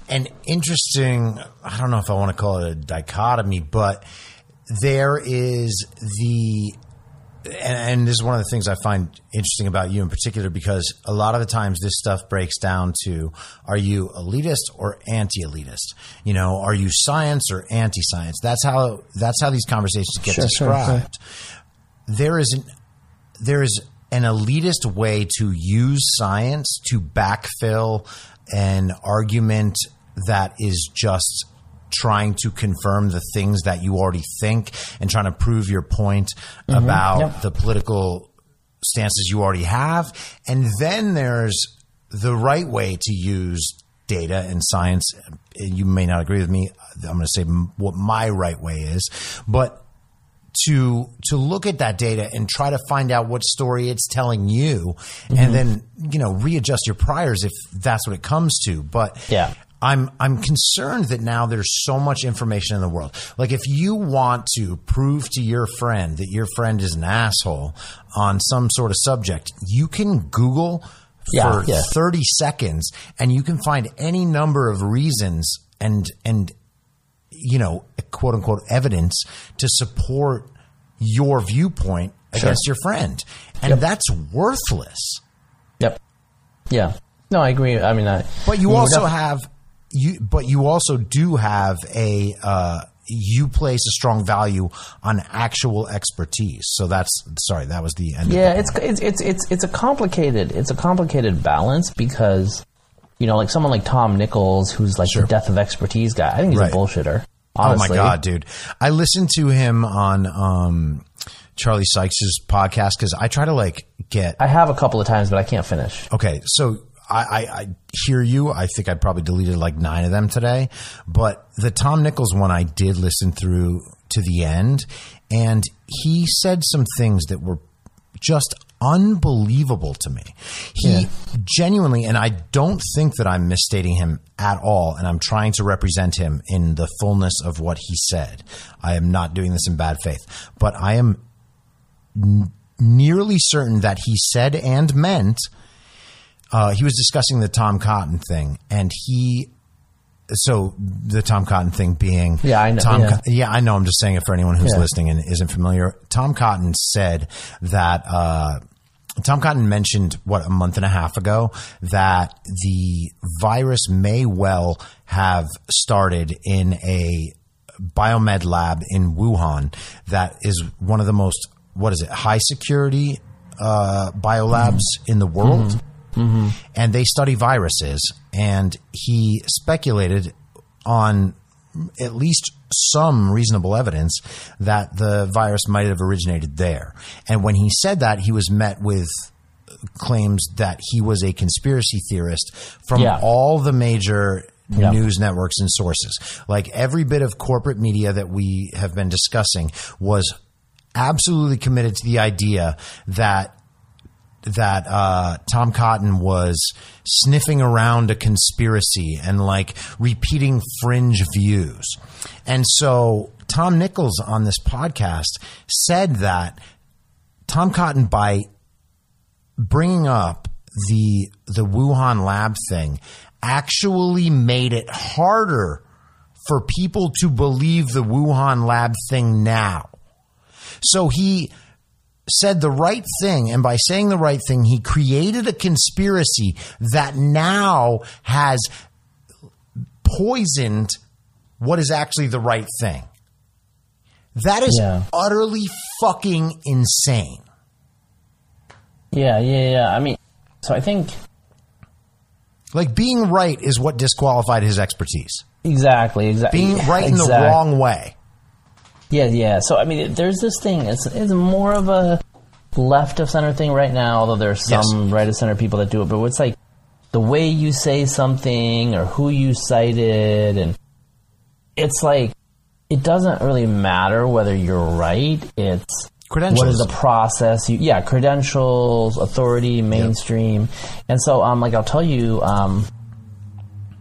an interesting I don't know if I want to call it a dichotomy, but there is the and, and this is one of the things I find interesting about you in particular because a lot of the times this stuff breaks down to are you elitist or anti-elitist? You know, are you science or anti-science? That's how that's how these conversations get Sure, sure, sure. There is an there is an elitist way to use science to backfill an argument that is just trying to confirm the things that you already think and trying to prove your point mm-hmm. about Yep. the political stances you already have. And then there's the right way to use data and science. You may not agree with me. I'm going to say what my right way is, but to to look at that data and try to find out what story it's telling you and mm-hmm. then you know readjust your priors if that's what it comes to but Yeah. I'm I'm concerned that now there's so much information in the world. Like if you want to prove to your friend that your friend is an asshole on some sort of subject, you can Google Yeah, for yeah. 30 seconds and you can find any number of reasons and and you know, quote unquote evidence to support your viewpoint against your friend. And that's worthless. Yep. Yeah. No, I agree. I mean, I. But you I mean, also have you but you also do have a uh you place a strong value on actual expertise. So that's sorry, that was the end Yeah, it's it's it's it's it's a complicated it's a complicated balance because you know, like someone like Tom Nichols, who's like Sure. the death of expertise guy. I think he's Right. a bullshitter. Oh my god, dude! I listened to him on um, Charlie Sykes's podcast because I try to like get. I have a couple of times, but I can't finish. Okay, so I, I, I hear you. I think I probably deleted like nine of them today, but the Tom Nichols one I did listen through to the end, and he said some things that were just unbelievable to me. He genuinely, and I don't think that I'm misstating him at all, and I'm trying to represent him in the fullness of what he said. I am not doing this in bad faith, but I am n- nearly certain that he said and meant. Uh, he was discussing the Tom Cotton thing, and he. So the Tom Cotton thing being Yeah, I know, Tom yeah. Co- yeah, I know. I'm just saying it for anyone who's Yeah. listening and isn't familiar. Tom Cotton said that uh, Tom Cotton mentioned what a month and a half ago that the virus may well have started in a biomed lab in Wuhan that is one of the most what is it high security uh, biolabs mm-hmm. in the world, mm-hmm. Mm-hmm. and they study viruses. And he speculated on at least some reasonable evidence that the virus might have originated there. And when he said that, he was met with claims that he was a conspiracy theorist from Yeah. all the major Yeah. news networks and sources. Like every bit of corporate media that we have been discussing was absolutely committed to the idea that that uh, Tom Cotton was sniffing around a conspiracy and like repeating fringe views. And so Tom Nichols on this podcast said that Tom Cotton, by bringing up the the Wuhan lab thing, actually made it harder for people to believe the Wuhan lab thing now. So he said the right thing, and by saying the right thing, he created a conspiracy that now has poisoned what is actually the right thing. That is Yeah. utterly fucking insane. Yeah, yeah, yeah. I mean, so I think Like being right is what disqualified his expertise. exactly, exactly. Being right in the wrong way. Yeah, yeah. So I mean, there's this thing. It's it's more of a left of center thing right now. Although there's Yes. some right of center people that do it, but it's like the way you say something or who you cited, and it's like it doesn't really matter whether you're right. It's Credentials. What is the process? You, yeah, credentials, authority, mainstream, and so um, like I'll tell you, um,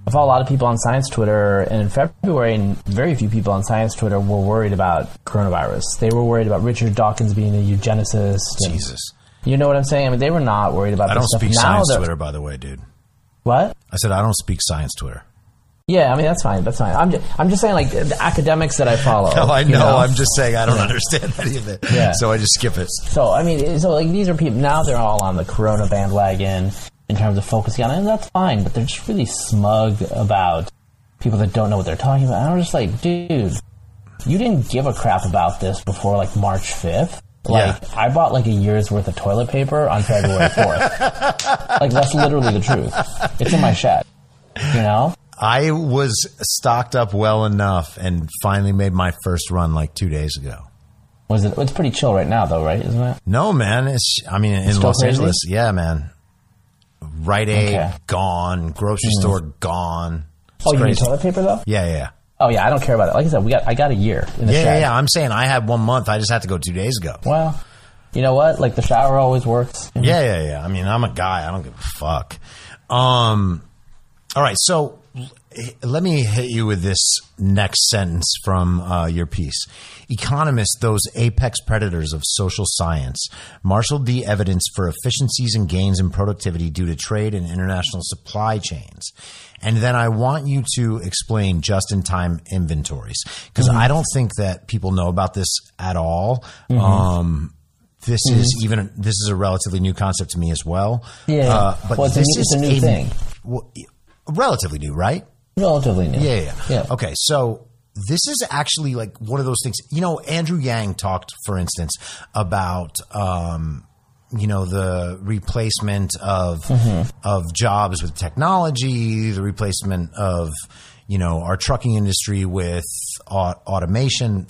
I follow a lot of people on science Twitter, and in February, and very few people on science Twitter were worried about coronavirus. They were worried about Richard Dawkins being a eugenicist. Jesus. You know what I'm saying? I mean, they were not worried about I don't stuff. speak now science Twitter, by the way, dude. What? I said I don't speak science Twitter. Yeah, I mean that's fine. That's fine. I'm just, I'm just saying like the academics that I follow. (laughs) No, I you know. I'm just saying I don't Yeah. understand (laughs) any of it. Yeah. So I just skip it. So I mean, so like these are people now they're all on the Corona bandwagon in terms of focusing on it, and that's fine. But they're just really smug about people that don't know what they're talking about. And I'm just like, dude, you didn't give a crap about this before like March 5th. Like Yeah. I bought like a year's worth of toilet paper on February (laughs) 4th. like that's literally the truth. It's in my shed. You know? I was stocked up well enough and finally made my first run like two days ago. Was it? It's pretty chill right now, though, right? Isn't it? No, man. It's, I mean, in Los crazy? Angeles, yeah, man. Rite Aid, Okay. Mm. gone. Grocery store, gone. It's Oh, you need toilet paper though? Yeah, yeah. Oh yeah, I don't care about it. Like I said, we got I got a year in the Yeah, yeah, shed. yeah. I'm saying I had one month. I just had to go two days ago. Well, you know what? Like the shower always works. Yeah, yeah, yeah. I mean, I'm a guy. I don't give a fuck. Um, all right. So let me hit you with this next sentence from uh, your piece. Economists, those apex predators of social science, marshaled the evidence for efficiencies and gains in productivity due to trade and international supply chains. And then I want you to explain just in time inventories because I don't think that people know about this at all. Um, this is even this is a relatively new concept to me as well. Yeah. uh, but Well, a this new- is a new thing. well, relatively new, right? Relatively new. Yeah, yeah, yeah. Okay, so this is actually like one of those things. You know, Andrew Yang talked, for instance, about um, you know the replacement of Mm-hmm. of jobs with technology, the replacement of you know our trucking industry with au- automation.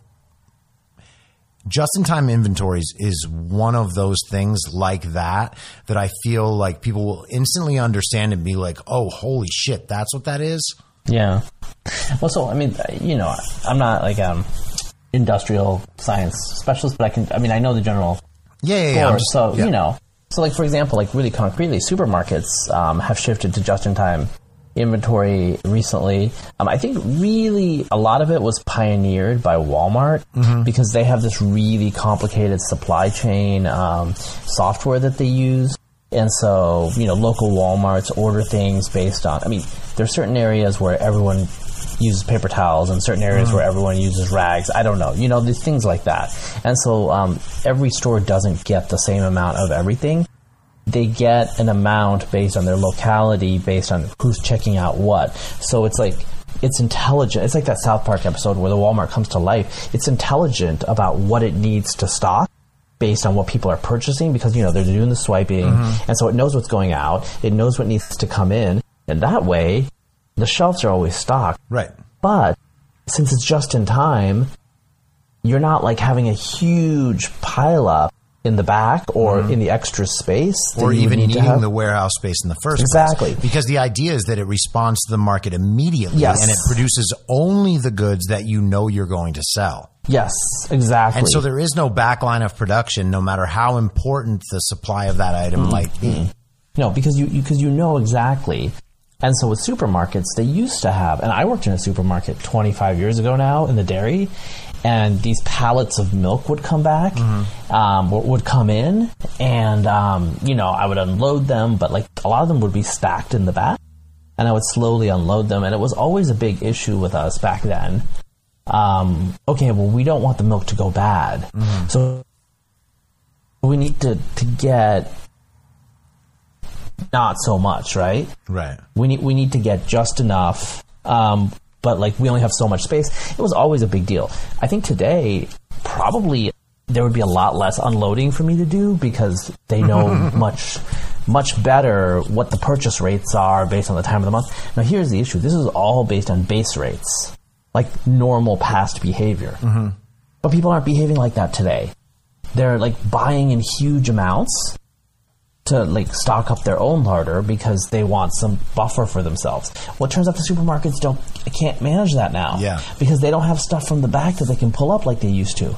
Just-in-time inventories is one of those things like that that I feel like people will instantly understand and be like, "Oh, holy shit, that's what that is." Yeah. Well, so I mean, you know, I'm not like um industrial science specialist, but I can. I mean, I know the general Yeah, yeah, yeah. Just- so yeah. you know, so like for example, like really concretely, supermarkets um, have shifted to just-in-time inventory recently. Um, I think really a lot of it was pioneered by Walmart Mm-hmm. because they have this really complicated supply chain um, software that they use. And so, you know, local Walmarts order things based on, I mean, there's certain areas where everyone uses paper towels and certain areas Mm-hmm. where everyone uses rags. I don't know. You know, these things like that. And so um, every store doesn't get the same amount of everything. they get an amount based on their locality, based on who's checking out what. So it's like it's intelligent. It's like that South Park episode where the Walmart comes to life. It's intelligent about what it needs to stock based on what people are purchasing because you know they're doing the swiping, mm-hmm. and so it knows what's going out. It knows what needs to come in, and that way, the shelves are always stocked. Right. But since it's just in time, you're not like having a huge pile up in the back or mm-hmm. in the extra space, or even needing the warehouse space in the first Exactly. place. Exactly, because the idea is that it responds to the market immediately Yes. and it produces only the goods that you know you're going to sell. Yes, exactly. And so there is no backline of production, no matter how important the supply of that item mm-hmm. might be. Mm-hmm. No, because you because you, know exactly. And so with supermarkets, they used to have, and I worked in a supermarket 25 years ago now in the dairy, and these pallets of milk would come back, um, would come in, and um, you know I would unload them, but like a lot of them would be stacked in the back, and I would slowly unload them, and it was always a big issue with us back then. Um, okay, well we don't want the milk to go bad, so we need to to get not so much, right? Right. We need we need to get just enough, um, but like we only have so much space. It was always a big deal. I think today probably there would be a lot less unloading for me to do because they (laughs) know much much better what the purchase rates are based on the time of the month. Now here's the issue: this is all based on base rates, like normal past behavior. Mm-hmm. But people aren't behaving like that today. They're like buying in huge amounts to like stock up their own larder because they want some buffer for themselves. Well, it turns out the supermarkets don't can't manage that now. Yeah. Because they don't have stuff from the back that they can pull up like they used to.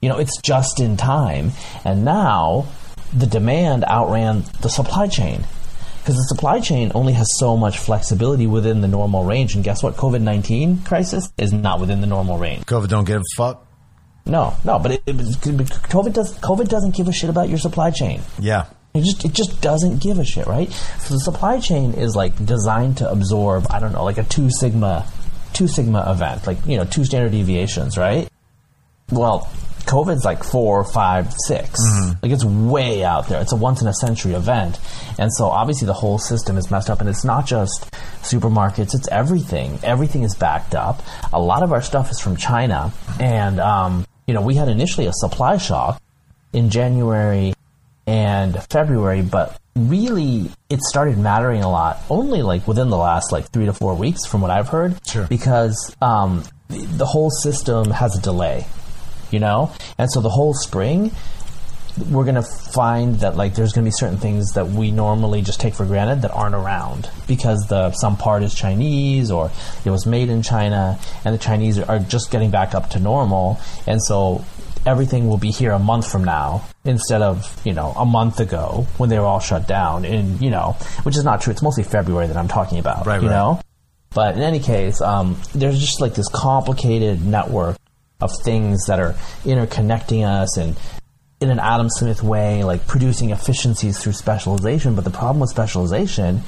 You know, it's just in time, and now the demand outran the supply chain. Because the supply chain only has so much flexibility within the normal range, and guess what? COVID nineteen crisis is not within the normal range. COVID don't give a fuck. No, no, but it, it, COVID does COVID doesn't give a shit about your supply chain. Yeah. It just it just doesn't give a shit, right? So the supply chain is like designed to absorb, I don't know, like a two sigma two sigma event, like you know, two standard deviations, right? Well, COVID's like four, five, six. Like it's way out there. It's a once in a century event, and so obviously the whole system is messed up. And it's not just supermarkets; it's everything. Everything is backed up. A lot of our stuff is from China, and um, you know, we had initially a supply shock in January and February, but really it started mattering a lot only like within the last like three to four weeks from what I've heard. Sure. Because um, the, the whole system has a delay, you know? And so the whole spring, we're going to find that like there's going to be certain things that we normally just take for granted that aren't around because the some part is Chinese or it was made in China and the Chinese are just getting back up to normal and so everything will be here a month from now instead of you know a month ago when they were all shut down in you know which is not true it's mostly February that I'm talking about Right, you right. know but in any case um, there's just like this complicated network of things that are interconnecting us and in an Adam Smith way, like producing efficiencies through specialization. But the problem with specialization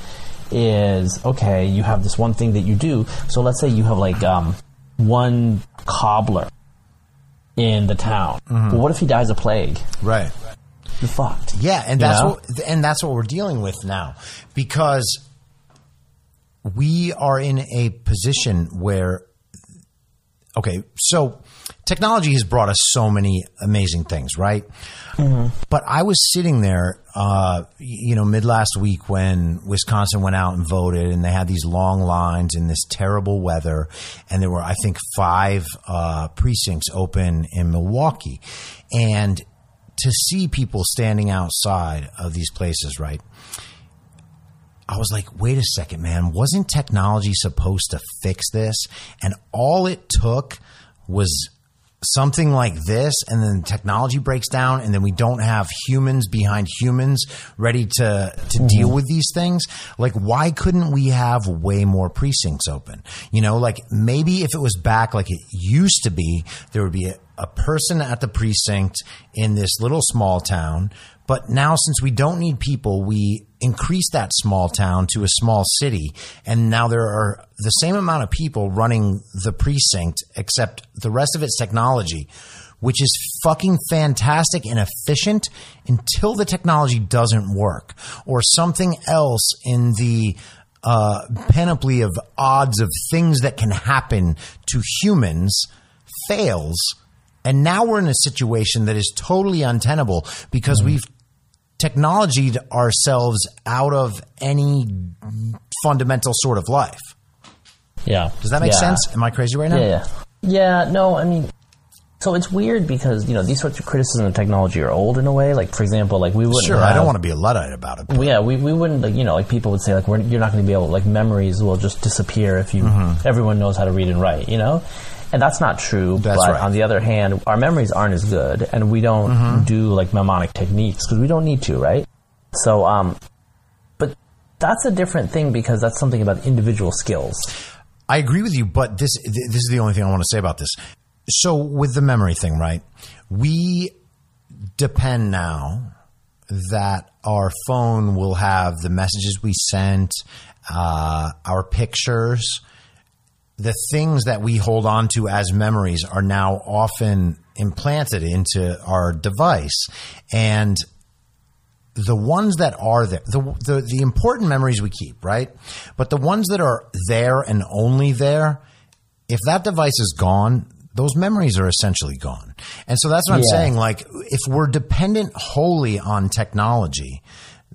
is okay, you have this one thing that you do. So let's say you have like um, one cobbler in the town. Mm-hmm. Well, what if he dies of plague? Right. You're fucked. Yeah, and You that's know? what and that's what we're dealing with now because we are in a position where okay, so technology has brought us so many amazing things, right? But I was sitting there, uh, you know, mid last week when Wisconsin went out and voted, and they had these long lines in this terrible weather, and there were, I think, five uh, precincts open in Milwaukee, and to see people standing outside of these places, right? I was like, wait a second, man. Wasn't technology supposed to fix this? And all it took was something like this, and then technology breaks down, and then we don't have humans behind humans ready to, to mm-hmm. deal with these things. Like, why couldn't we have way more precincts open? You know, like maybe if it was back like it used to be, there would be a, a person at the precinct in this little small town. But now, since we don't need people, we increase that small town to a small city. And now there are the same amount of people running the precinct, except the rest of it's technology. which is fucking fantastic and efficient until the technology doesn't work or something else in the uh, panoply of odds of things that can happen to humans fails. And now we're in a situation that is totally untenable because we've technologied ourselves out of any fundamental sort of life. Yeah. Does that make Yeah. sense? Am I crazy right now? Yeah, yeah. Yeah, no, I mean, so it's weird because, you know, these sorts of criticism of technology are old in a way. Like, for example, like we wouldn't Sure, I don't want to be a Luddite about it. but- yeah, we, we wouldn't, like, you know, like people would say, like, we're, you're not going to be able, like, memories will just disappear if you, Mm-hmm. everyone knows how to read and write, you know? And that's not true. That's but right. on the other hand, our memories aren't as good, and we don't Mm-hmm. do, like, mnemonic techniques because we don't need to, right? So, um, but that's a different thing because that's something about individual skills. I agree with you, but this this is the only thing I want to say about this. So with the memory thing, right? We depend now that our phone will have the messages we sent, uh, our pictures, the things that we hold on to as memories are now often implanted into our device, and the ones that are there, the, the the important memories we keep, right? But the ones that are there and only there, if that device is gone, those memories are essentially gone. And so that's what I'm saying. Like, if we're dependent wholly on technology,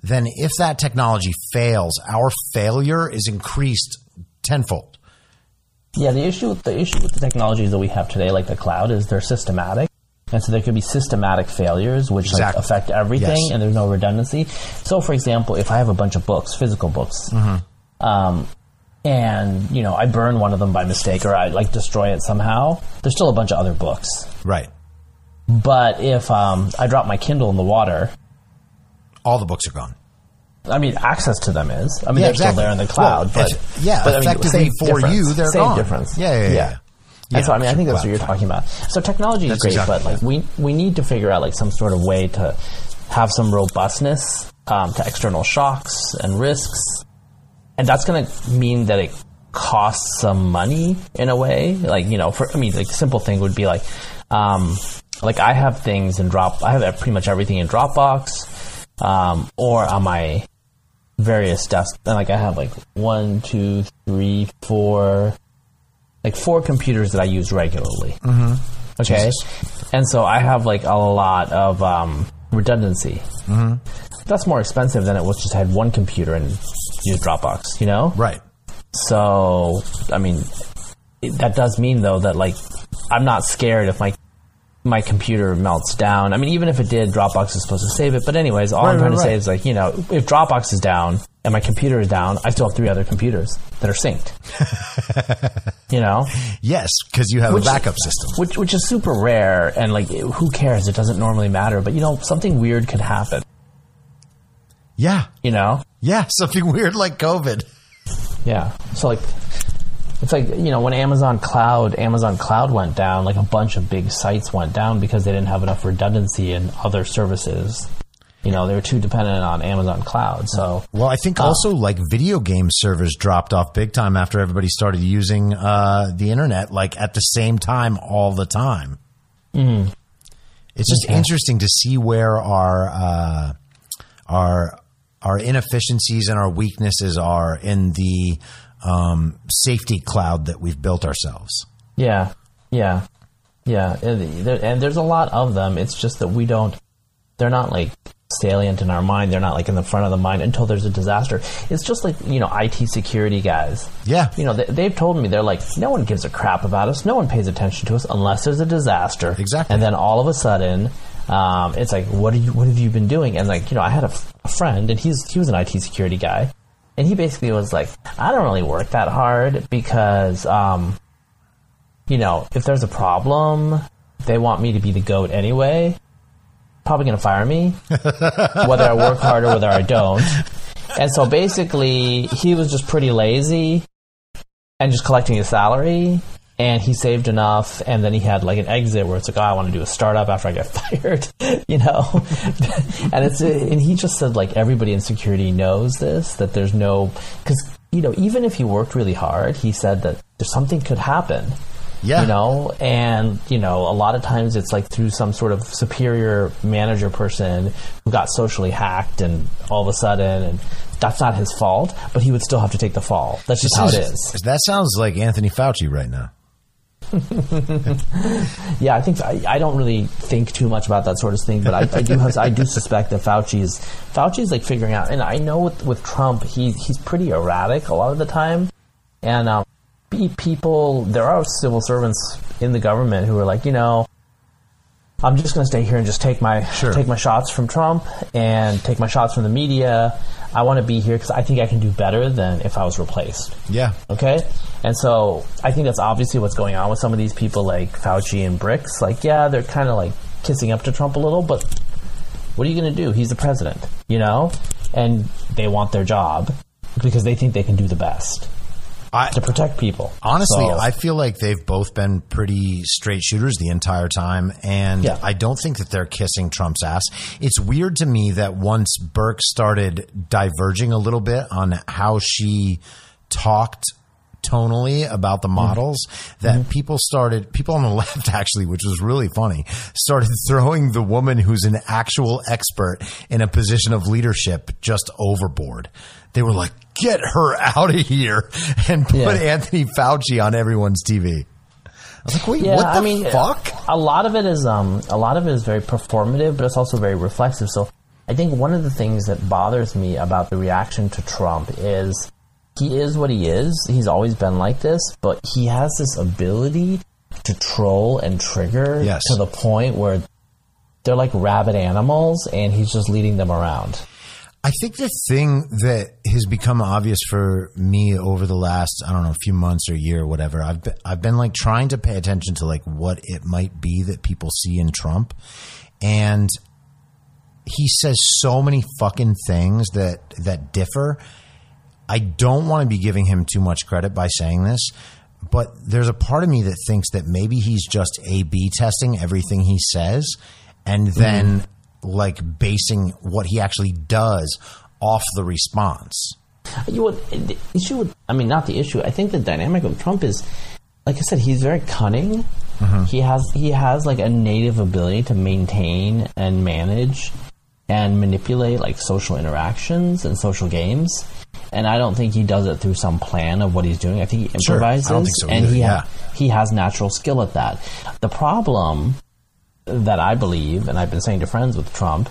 then if that technology fails, our failure is increased tenfold. Yeah, the issue with the issue with the technologies that we have today, like the cloud, is they're systematic, and so there could be systematic failures which like, affect everything, Yes. and there's no redundancy. So, for example, if I have a bunch of books, physical books, um, and you know I burn one of them by mistake or I like destroy it somehow, there's still a bunch of other books. Right. But if um, I drop my Kindle in the water, All the books are gone. I mean, access to them is. I mean, Yeah, they're exactly. still there in the cloud, Well, but if- yeah, but, I mean, for difference. you, they're same gone. difference. Yeah, yeah, yeah, yeah. And so, I mean, I think that's what you're talking about. So technology is great, exactly but like we we need to figure out like some sort of way to have some robustness um, to external shocks and risks, and that's going to mean that it costs some money in a way. Like you know, for I mean, like simple thing would be like, um, like I have things in Drop. I have pretty much everything in Dropbox, um, or on my various desks. And like I have like one, two, three, four, like four computers that I use regularly. Mm-hmm. Okay, and so I have like a lot of um, redundancy. Mm-hmm. That's more expensive than it was just had one computer and use Dropbox. You know, Right. so, I mean, it, that does mean though that like I'm not scared if my my computer melts down. I mean, even if it did, Dropbox is supposed to save it. But anyways, all I'm trying right, to say is like you know, if Dropbox is down and my computer is down, I still have three other computers that are synced. (laughs) you know, Yes, because you have Which- a backup system. which which is super rare and like who cares? It doesn't normally matter. But you know, something weird could happen. Yeah. You know, Yeah. Something (laughs) weird like COVID. Yeah. So like it's like, you know, when Amazon Cloud, Amazon Cloud went down, like a bunch of big sites went down because they didn't have enough redundancy in other services. You know, they were too dependent on Amazon Cloud. So Well, I think also like video game servers dropped off big time after everybody started using uh, the internet like at the same time all the time. Mm-hmm. It's just interesting to see where our uh, our our inefficiencies and our weaknesses are in the um, safety cloud that we've built ourselves. yeah, yeah, yeah. And, there, and there's a lot of them. It's just that we don't, they're not like salient in our mind. They're not like in the front of the mind until there's a disaster. It's just like, you know, IT security guys. Yeah. You know, they, they've told me they're like, no one gives a crap about us. No one pays attention to us unless there's a disaster. Exactly. And then all of a sudden, um, it's like, what are you? What have you been doing? And like, you know, I had a, f- a friend, and he's he was an IT security guy, and he basically was like, I don't really work that hard because, um, you know, if there's a problem, they want me to be the goat anyway. Probably gonna fire me, (laughs) whether I work hard or whether I don't. And so basically, he was just pretty lazy and just collecting his salary. And he saved enough, and then he had like an exit where it's like, oh, I want to do a startup after I get (laughs) fired, (laughs) you know. (laughs) and it's uh, and he just said like everybody in security knows this that there's no because you know even if he worked really hard, he said that there's something could happen, Yeah. You know, and, you know, a lot of times it's like through some sort of superior manager person who got socially hacked and all of a sudden, and that's not his fault, but he would still have to take the fall. That's just how it is. That sounds like Anthony Fauci right now. (laughs) Yeah, I think I, I don't really think too much about that sort of thing, but I, I do have, I do suspect that Fauci is Fauci is like figuring out, and I know with, with Trump, he he's pretty erratic a lot of the time, and um, people there are civil servants in the government who are like, you know, I'm just going to stay here and just take my Sure. take my shots from Trump and take my shots from the media. I want to be here because I think I can do better than if I was replaced. Yeah. Okay? And so I think that's obviously what's going on with some of these people like Fauci and Birx. Like, yeah, they're kind of like kissing up to Trump a little, but what are you going to do? He's the president, you know? And they want their job because they think they can do the best I, to protect people. Honestly, So- I feel like they've both been pretty straight shooters the entire time, and Yeah. I don't think that they're kissing Trump's ass. It's weird to me that once Birx started diverging a little bit on how she talked tonally about the Mm-hmm. models that people started people on the (laughs) left actually which was really funny started throwing the woman who's an actual expert in a position of leadership just overboard they were like get her out of here and put Yeah. anthony fauci on everyone's tv i was like wait Yeah, what the I mean, fuck A lot of it is um, a lot of it is very performative, but it's also very reflexive. So I think one of the things that bothers me about the reaction to Trump is he is what he is. He's always been like this, but he has this ability to troll and trigger Yes. to the point where they're like rabid animals, and he's just leading them around. I think the thing that has become obvious for me over the last, I don't know, a few months or year or whatever, I've been, I've been like trying to pay attention to like what it might be that people see in Trump. And he says so many fucking things that, that differ. I don't want to be giving him too much credit by saying this, but there's a part of me that thinks that maybe he's just A B testing everything he says and then mm-hmm. Like basing what he actually does off the response. You would, the issue with, I mean, not the issue. I think the dynamic of Trump is, like I said, he's very cunning. Mm-hmm. He has he has like a native ability to maintain and manage and manipulate like social interactions and social games. And I don't think he does it through some plan of what he's doing. I think he Sure. Improvises, think so and he yeah. he has natural skill at that. The problem that I believe, and I've been saying to friends with Trump,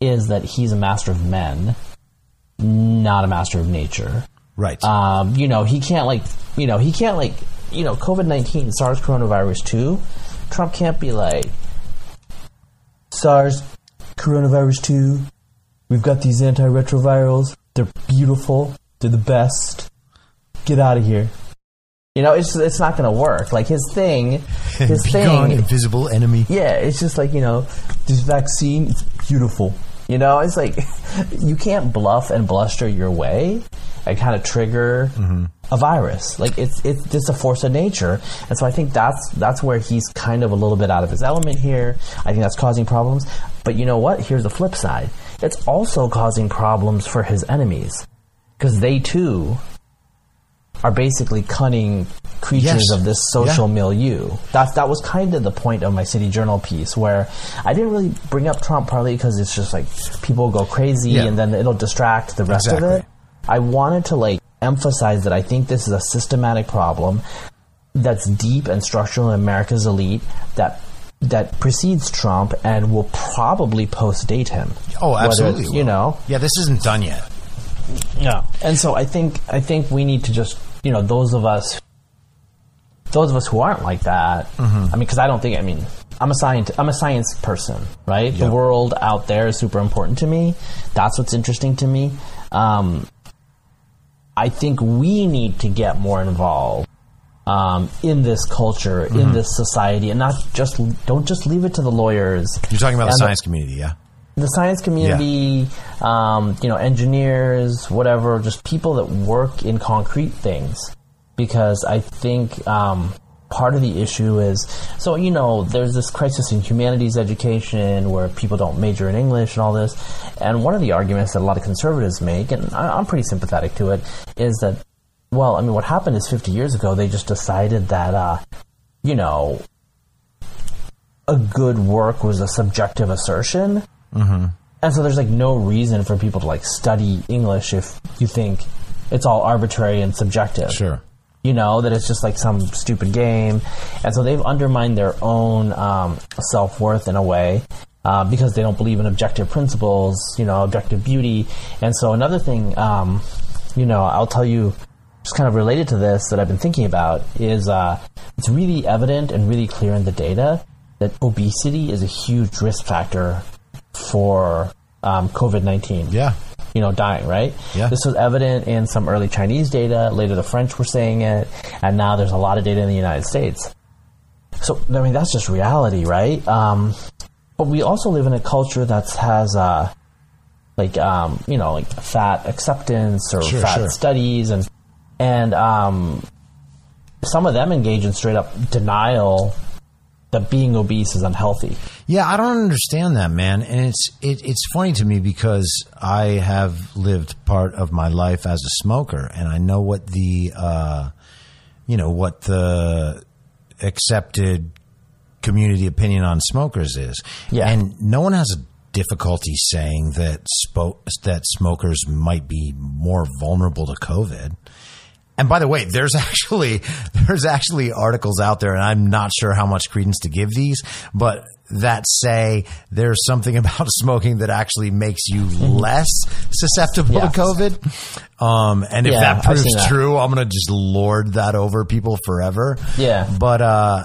is that he's a master of men, not a master of nature. Right. Um, you know, he can't like, you know, he can't like, you know, COVID nineteen, SARS coronavirus two. Trump can't be like SARS coronavirus two. We've got these antiretrovirals. They're beautiful. They're the best. Get out of here. You know, it's it's not going to work. Like his thing, (laughs) his thing. gone, invisible enemy. Yeah, it's just like, you know, this vaccine, it's beautiful. You know, it's like (laughs) you can't bluff and bluster your way and kind of trigger mm-hmm. a virus. Like it's it's just a force of nature. And so I think that's that's where he's kind of a little bit out of his element here. I think that's causing problems. But you know what? Here's the flip side. It's also causing problems for his enemies because they too are basically cunning creatures Yes. of this social Yeah. milieu. That that was kind of the point of my City Journal piece, where I didn't really bring up Trump partly because it's just like people go crazy Yeah. and then it'll distract the rest of it. I wanted to like emphasize that I think this is a systematic problem that's deep and structural in America's elite that that precedes Trump and will probably post date him. Oh, absolutely. it's, will. You know, Yeah, this isn't done yet. yeah. And so I think I think we need to just you know those of us those of us who aren't like that. I mean, because I don't think I mean I'm a science I'm a science person, right? The world out there is super important to me. That's what's interesting to me. Um, I think we need to get more involved um, in this culture, in this society, and not just don't just leave it to the lawyers. You're talking about the science community, yeah? The science community, um, you know, engineers, whatever, just people that work in concrete things. Because I think um, part of the issue is so, you know, there's this crisis in humanities education where people don't major in English and all this. And one of the arguments that a lot of conservatives make, and I, I'm pretty sympathetic to it, is that, well, I mean, what happened is 50 years ago, they just decided that. Uh, you know, a good work was a subjective assertion. Mm-hmm. And so there's like no reason for people to like study English if you think it's all arbitrary and subjective. Sure. You know, that it's just like some stupid game. And so they've undermined their own um, self worth in a way. Uh, because they don't believe in objective principles, you know, objective beauty. And so another thing, um, you know, I'll tell you, just kind of related to this that I've been thinking about is uh, it's really evident and really clear in the data that obesity is a huge risk factor for um, COVID 19. Yeah. You know, dying, right? Yeah. This was evident in some early Chinese data. Later, the French were saying it. And now there's a lot of data in the United States. So, I mean, that's just reality, right? Um, but we also live in a culture that has, uh, like, um, you know, like fat acceptance or Sure, fat sure. studies. And, and um, some of them engage in straight up denial that being obese is unhealthy. Yeah, I don't understand that, man. And it's it, it's funny to me because I have lived part of my life as a smoker, and I know what the uh, you know what the accepted community opinion on smokers is. Yeah. and no one has a difficulty saying that spo- that smokers might be more vulnerable to COVID. And by the way, there's (laughs) actually there's actually articles out there, and I'm not sure how much credence to give these, but that say there's something (laughs) about smoking that actually makes you less susceptible to COVID. Um, and if Yeah, that proves that. true, I'm gonna just lord that over people forever. Yeah. but uh,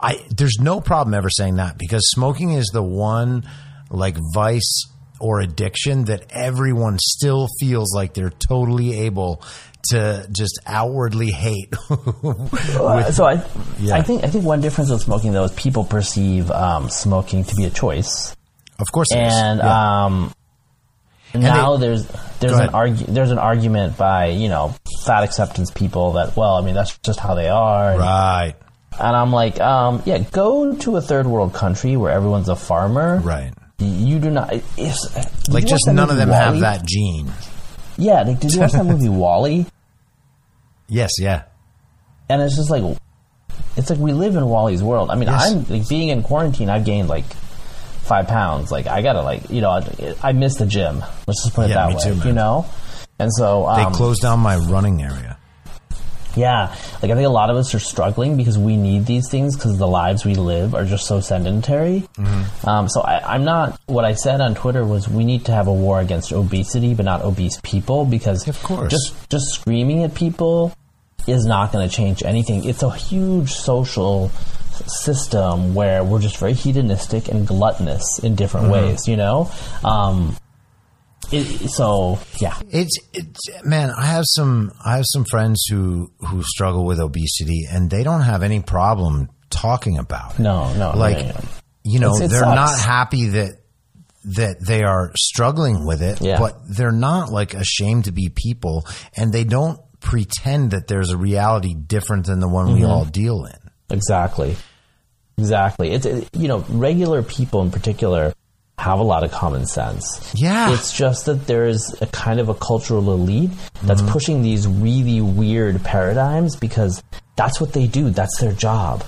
I there's no problem ever saying that because smoking is the one like vice or addiction that everyone still feels like they're totally able to just outwardly hate. (laughs) Uh, so I, Yeah. I think I think one difference with smoking though is people perceive um, smoking to be a choice, of course, it is. and Yeah. um, now they- there's there's an argu- there's an argument by you know fat acceptance people that well I mean that's just how they are, and, right, and I'm like um, yeah go to a third world country where everyone's a farmer, right. You do not. If, Like just none of them have that gene. Yeah, like, did you watch that (laughs) movie WALL-E? Yes, yeah. and it's just like it's like we live in Wally's world. I mean, Yes. I'm like being in quarantine. I've gained like five pounds. Like I gotta like you know I, I miss the gym. Let's just put it Yeah, that way. too. You know, and so They um, closed down my running area. Yeah, like I think a lot of us are struggling because we need these things because the lives we live are just so sedentary. Mm-hmm. Um, so I, I'm not. What I said on Twitter was we need to have a war against obesity, but not obese people because Of course. just just screaming at people is not going to change anything. It's a huge social system where we're just very hedonistic and gluttonous in different Mm-hmm. ways. You know. Um, it, so yeah, It's it's man, I have some I have some friends who who struggle with obesity and they don't have any problem talking about it. no, no, like no, you know, It's- they're sucks. not happy that that they are struggling with it, Yeah. but they're not like ashamed to be people and they don't pretend that there's a reality different than the one we Mm-hmm. all deal in. Exactly. Exactly. It's it, you know, regular people in particular have a lot of common sense. Yeah. It's just that there is a kind of a cultural elite that's Mm-hmm. pushing these really weird paradigms because that's what they do. That's their job.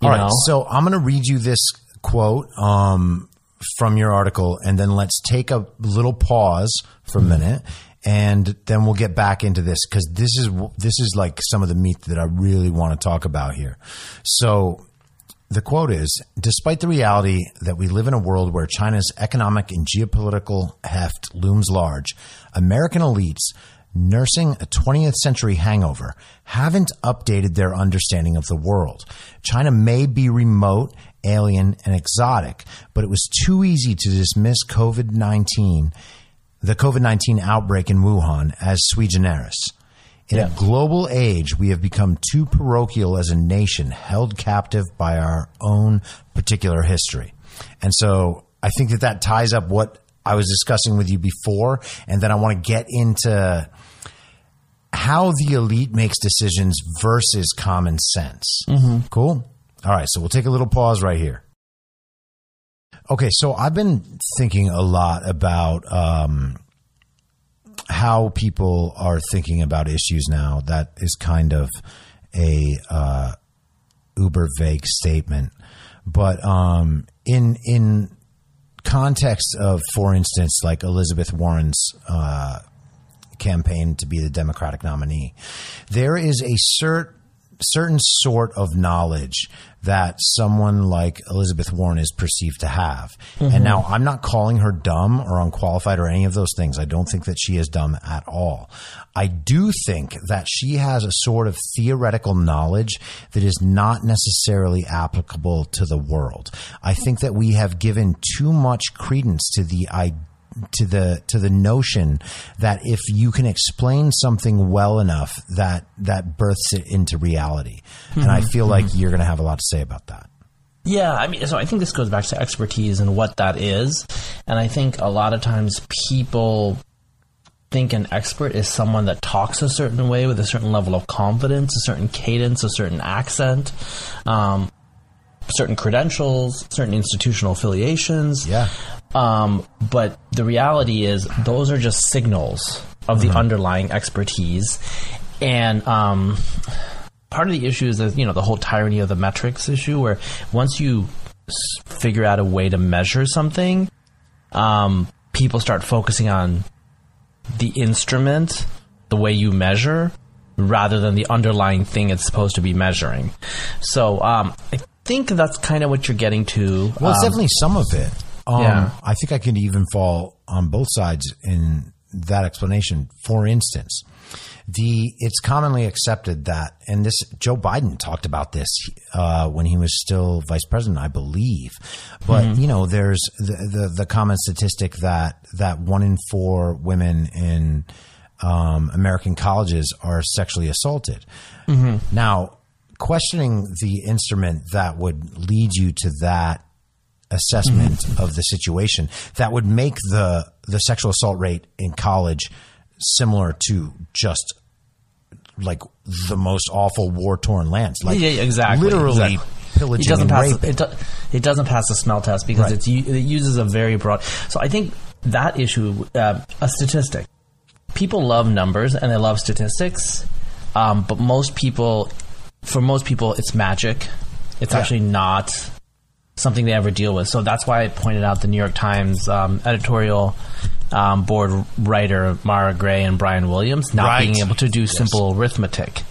All right, know? so I'm going to read you this quote um, from your article, and then let's take a little pause for a minute, and then we'll get back into this because this is this is like some of the meat that I really want to talk about here. So. The quote is Despite the reality that we live in a world where China's economic and geopolitical heft looms large, American elites nursing a 20th century hangover haven't updated their understanding of the world. China may be remote, alien, and exotic, but it was too easy to dismiss COVID 19, the COVID 19 outbreak in Wuhan, as sui generis. In Yeah. a global age, we have become too parochial as a nation, held captive by our own particular history. And so I think that that ties up what I was discussing with you before. And then I want to get into how the elite makes decisions versus common sense. Cool. All right. So we'll take a little pause right here. Okay. So I've been thinking a lot about, um, how people are thinking about issues now that is kind of a uh, uber vague statement, but um, in in context of, for instance, like Elizabeth Warren's uh, campaign to be the Democratic nominee, there is a cert, certain sort of knowledge that someone like Elizabeth Warren is perceived to have. And mm-hmm. now I'm not calling her dumb or unqualified or any of those things. I don't think that she is dumb at all. I do think that she has a sort of theoretical knowledge that is not necessarily applicable to the world. I think that we have given too much credence to the idea to the to the notion that if you can explain something well enough that that births it into reality. And i feel like you're going to have a lot to say about that. Yeah, I mean, so I think this goes back to expertise and what that is. And I think a lot of times people think an expert is someone that talks a certain way with a certain level of confidence, a certain cadence, a certain accent, um, certain credentials, certain institutional affiliations. yeah Um, but the reality is, those are just signals of the underlying expertise. And um, part of the issue is that, you know, the whole tyranny of the metrics issue, where once you s- figure out a way to measure something, um, people start focusing on the instrument, the way you measure, rather than the underlying thing it's supposed to be measuring. So um, I think that's kind of what you're getting to. Well, it's Um, definitely some of it. Um, Yeah. I think I can even fall on both sides in that explanation. For instance, the it's commonly accepted that, and this Joe Biden talked about this uh, when he was still vice president, I believe. But Mm-hmm. you know, there's the, the the common statistic that that one in four women in um, American colleges are sexually assaulted. Mm-hmm. Now, questioning the instrument that would lead you to that assessment of the situation that would make the the sexual assault rate in college similar to just like the most awful war torn lands like yeah, yeah, exactly. literally exactly. pillaging it doesn't pass. raping. It, do, it doesn't pass the smell test because Right. it's it uses a very broad. So I think that issue, uh, a statistic. People love numbers and they love statistics, um, but most people, for most people, it's magic. It's actually not something they ever deal with. So that's why I pointed out the New York Times um, editorial um, board writer Mara Gay and Brian Williams not Right. being able to do simple arithmetic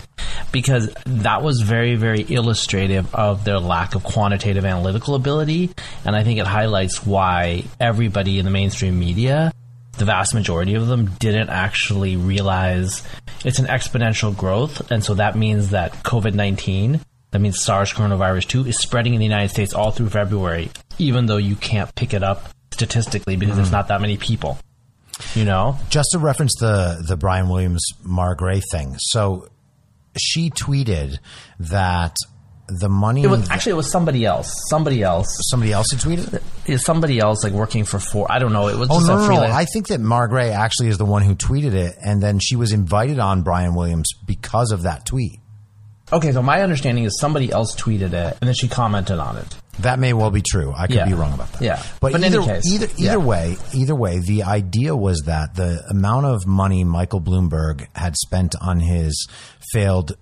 because that was very, very illustrative of their lack of quantitative analytical ability. And I think it highlights why everybody in the mainstream media, the vast majority of them, didn't actually realize it's an exponential growth. And so that means that COVID 19, that means SARS coronavirus 2, is spreading in the United States all through February, even though you can't pick it up statistically because there's hmm. not that many people. You know? just to reference the the Brian Williams Mara Gay thing so she tweeted that the money It was actually it was somebody else. Somebody else. somebody else had tweeted Is somebody else like working for four? I don't know. It was Oh just no, a no, no! I think that Mar Gay actually is the one who tweeted it, and then she was invited on Brian Williams because of that tweet. okay, so my understanding is somebody else tweeted it and then she commented on it. That may well be true. I could Yeah. be wrong about that. Yeah. but, But in either any case, either yeah. either way, either way, the idea was that the amount of money Michael Bloomberg had spent on his failed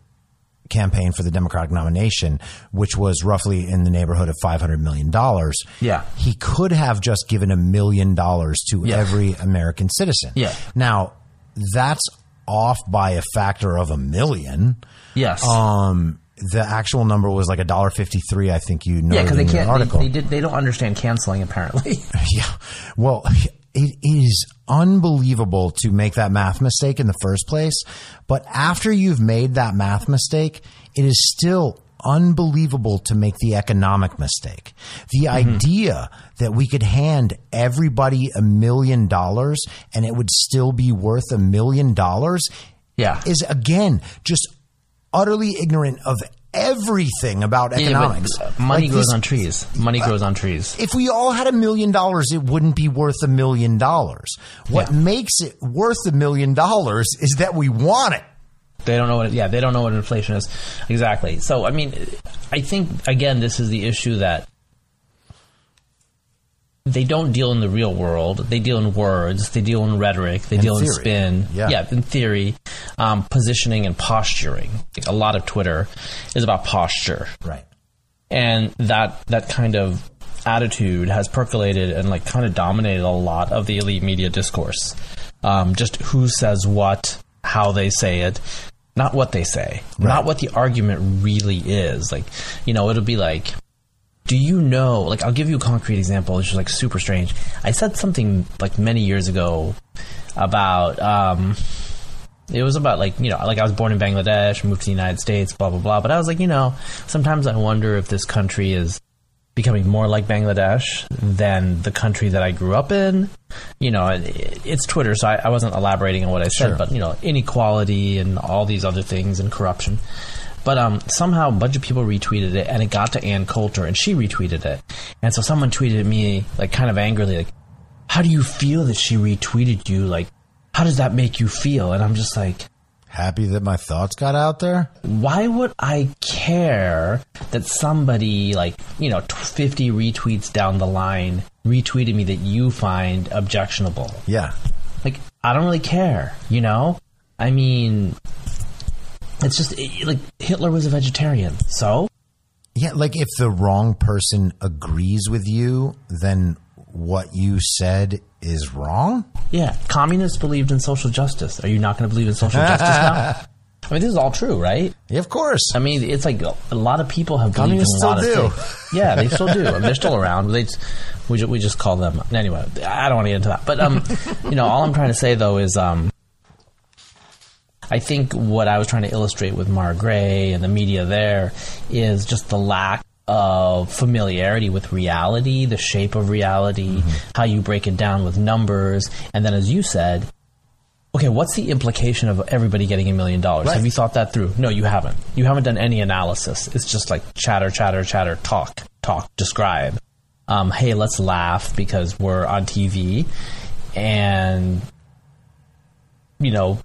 campaign for the Democratic nomination, which was roughly in the neighborhood of five hundred million dollars. Yeah. he could have just given a million dollars to Yeah. every American citizen. Yeah. Now that's off by a factor of a million. Yes. Um, the actual number was like a dollar fifty three. I think you know yeah, because they can't. They, they did. They don't understand canceling. Apparently. (laughs) Yeah. Well, it is unbelievable to make that math mistake in the first place. But after you've made that math mistake, it is still unbelievable to make the economic mistake. The mm-hmm. idea that we could hand everybody a million dollars and it would still be worth a million dollars Yeah. is again just utterly ignorant of everything about economics. uh, money Like grows this- on trees. Money grows on trees. if we all had a million dollars, it wouldn't be worth a million dollars. What Yeah. makes it worth a million dollars is that we want it. They don't know what. Yeah, they don't know what inflation is exactly. So I mean, I think again, this is the issue that they don't deal in the real world. They deal in words. They deal in rhetoric. They In deal in spin. Yeah. in theory, um, positioning and posturing. A lot of Twitter is about posture. Right. and that that kind of attitude has percolated and like kind of dominated a lot of the elite media discourse. Um, just who says what, how they say it, not what they say, not what the argument really is. Like, you know, it'll be like, do you know? Like, I'll give you a concrete example. It's just like super strange. I said something like many years ago about. Um, it was about like you know like I was born in Bangladesh, moved to the United States, blah blah blah. But I was like, you know, sometimes I wonder if this country is becoming more like Bangladesh than the country that I grew up in. You know, it, it's Twitter, so I, I, wasn't elaborating on what I said, Sure. but you know, inequality and all these other things and corruption. But um, somehow a bunch of people retweeted it, and it got to Ann Coulter, and she retweeted it. And so someone tweeted at me, like kind of angrily, like, "How do you feel that she retweeted you? Like, how does that make you feel?" And I'm just like, Happy that my thoughts got out there? why would I care that somebody like you know 50 retweets down the line retweeted me that you find objectionable? Yeah. Like I don't really care, you know. I mean, it's just like Hitler was a vegetarian, so Yeah, like if the wrong person agrees with you, then what you said is wrong? yeah, communists believed in social justice. Are you not going to believe in social justice now? (laughs) I mean, this is all true, right? Yeah, of course. I mean, it's like a lot of people have believed Communists in a lot still of do. things. Yeah, they still do. They're still around. They we, we just call them anyway. I don't want to get into that, but um, (laughs) you know, all I'm trying to say though is um, I think what I was trying to illustrate with Mara Gay and the media there is just the lack of familiarity with reality, the shape of reality, how you break it down with numbers, and then as you said, okay, what's the implication of everybody getting a million dollars? Have you thought that through? No, you haven't. You haven't done any analysis. It's just like chatter, chatter, chatter, talk, talk, describe. Um, hey, let's laugh because we're on TV, and you know,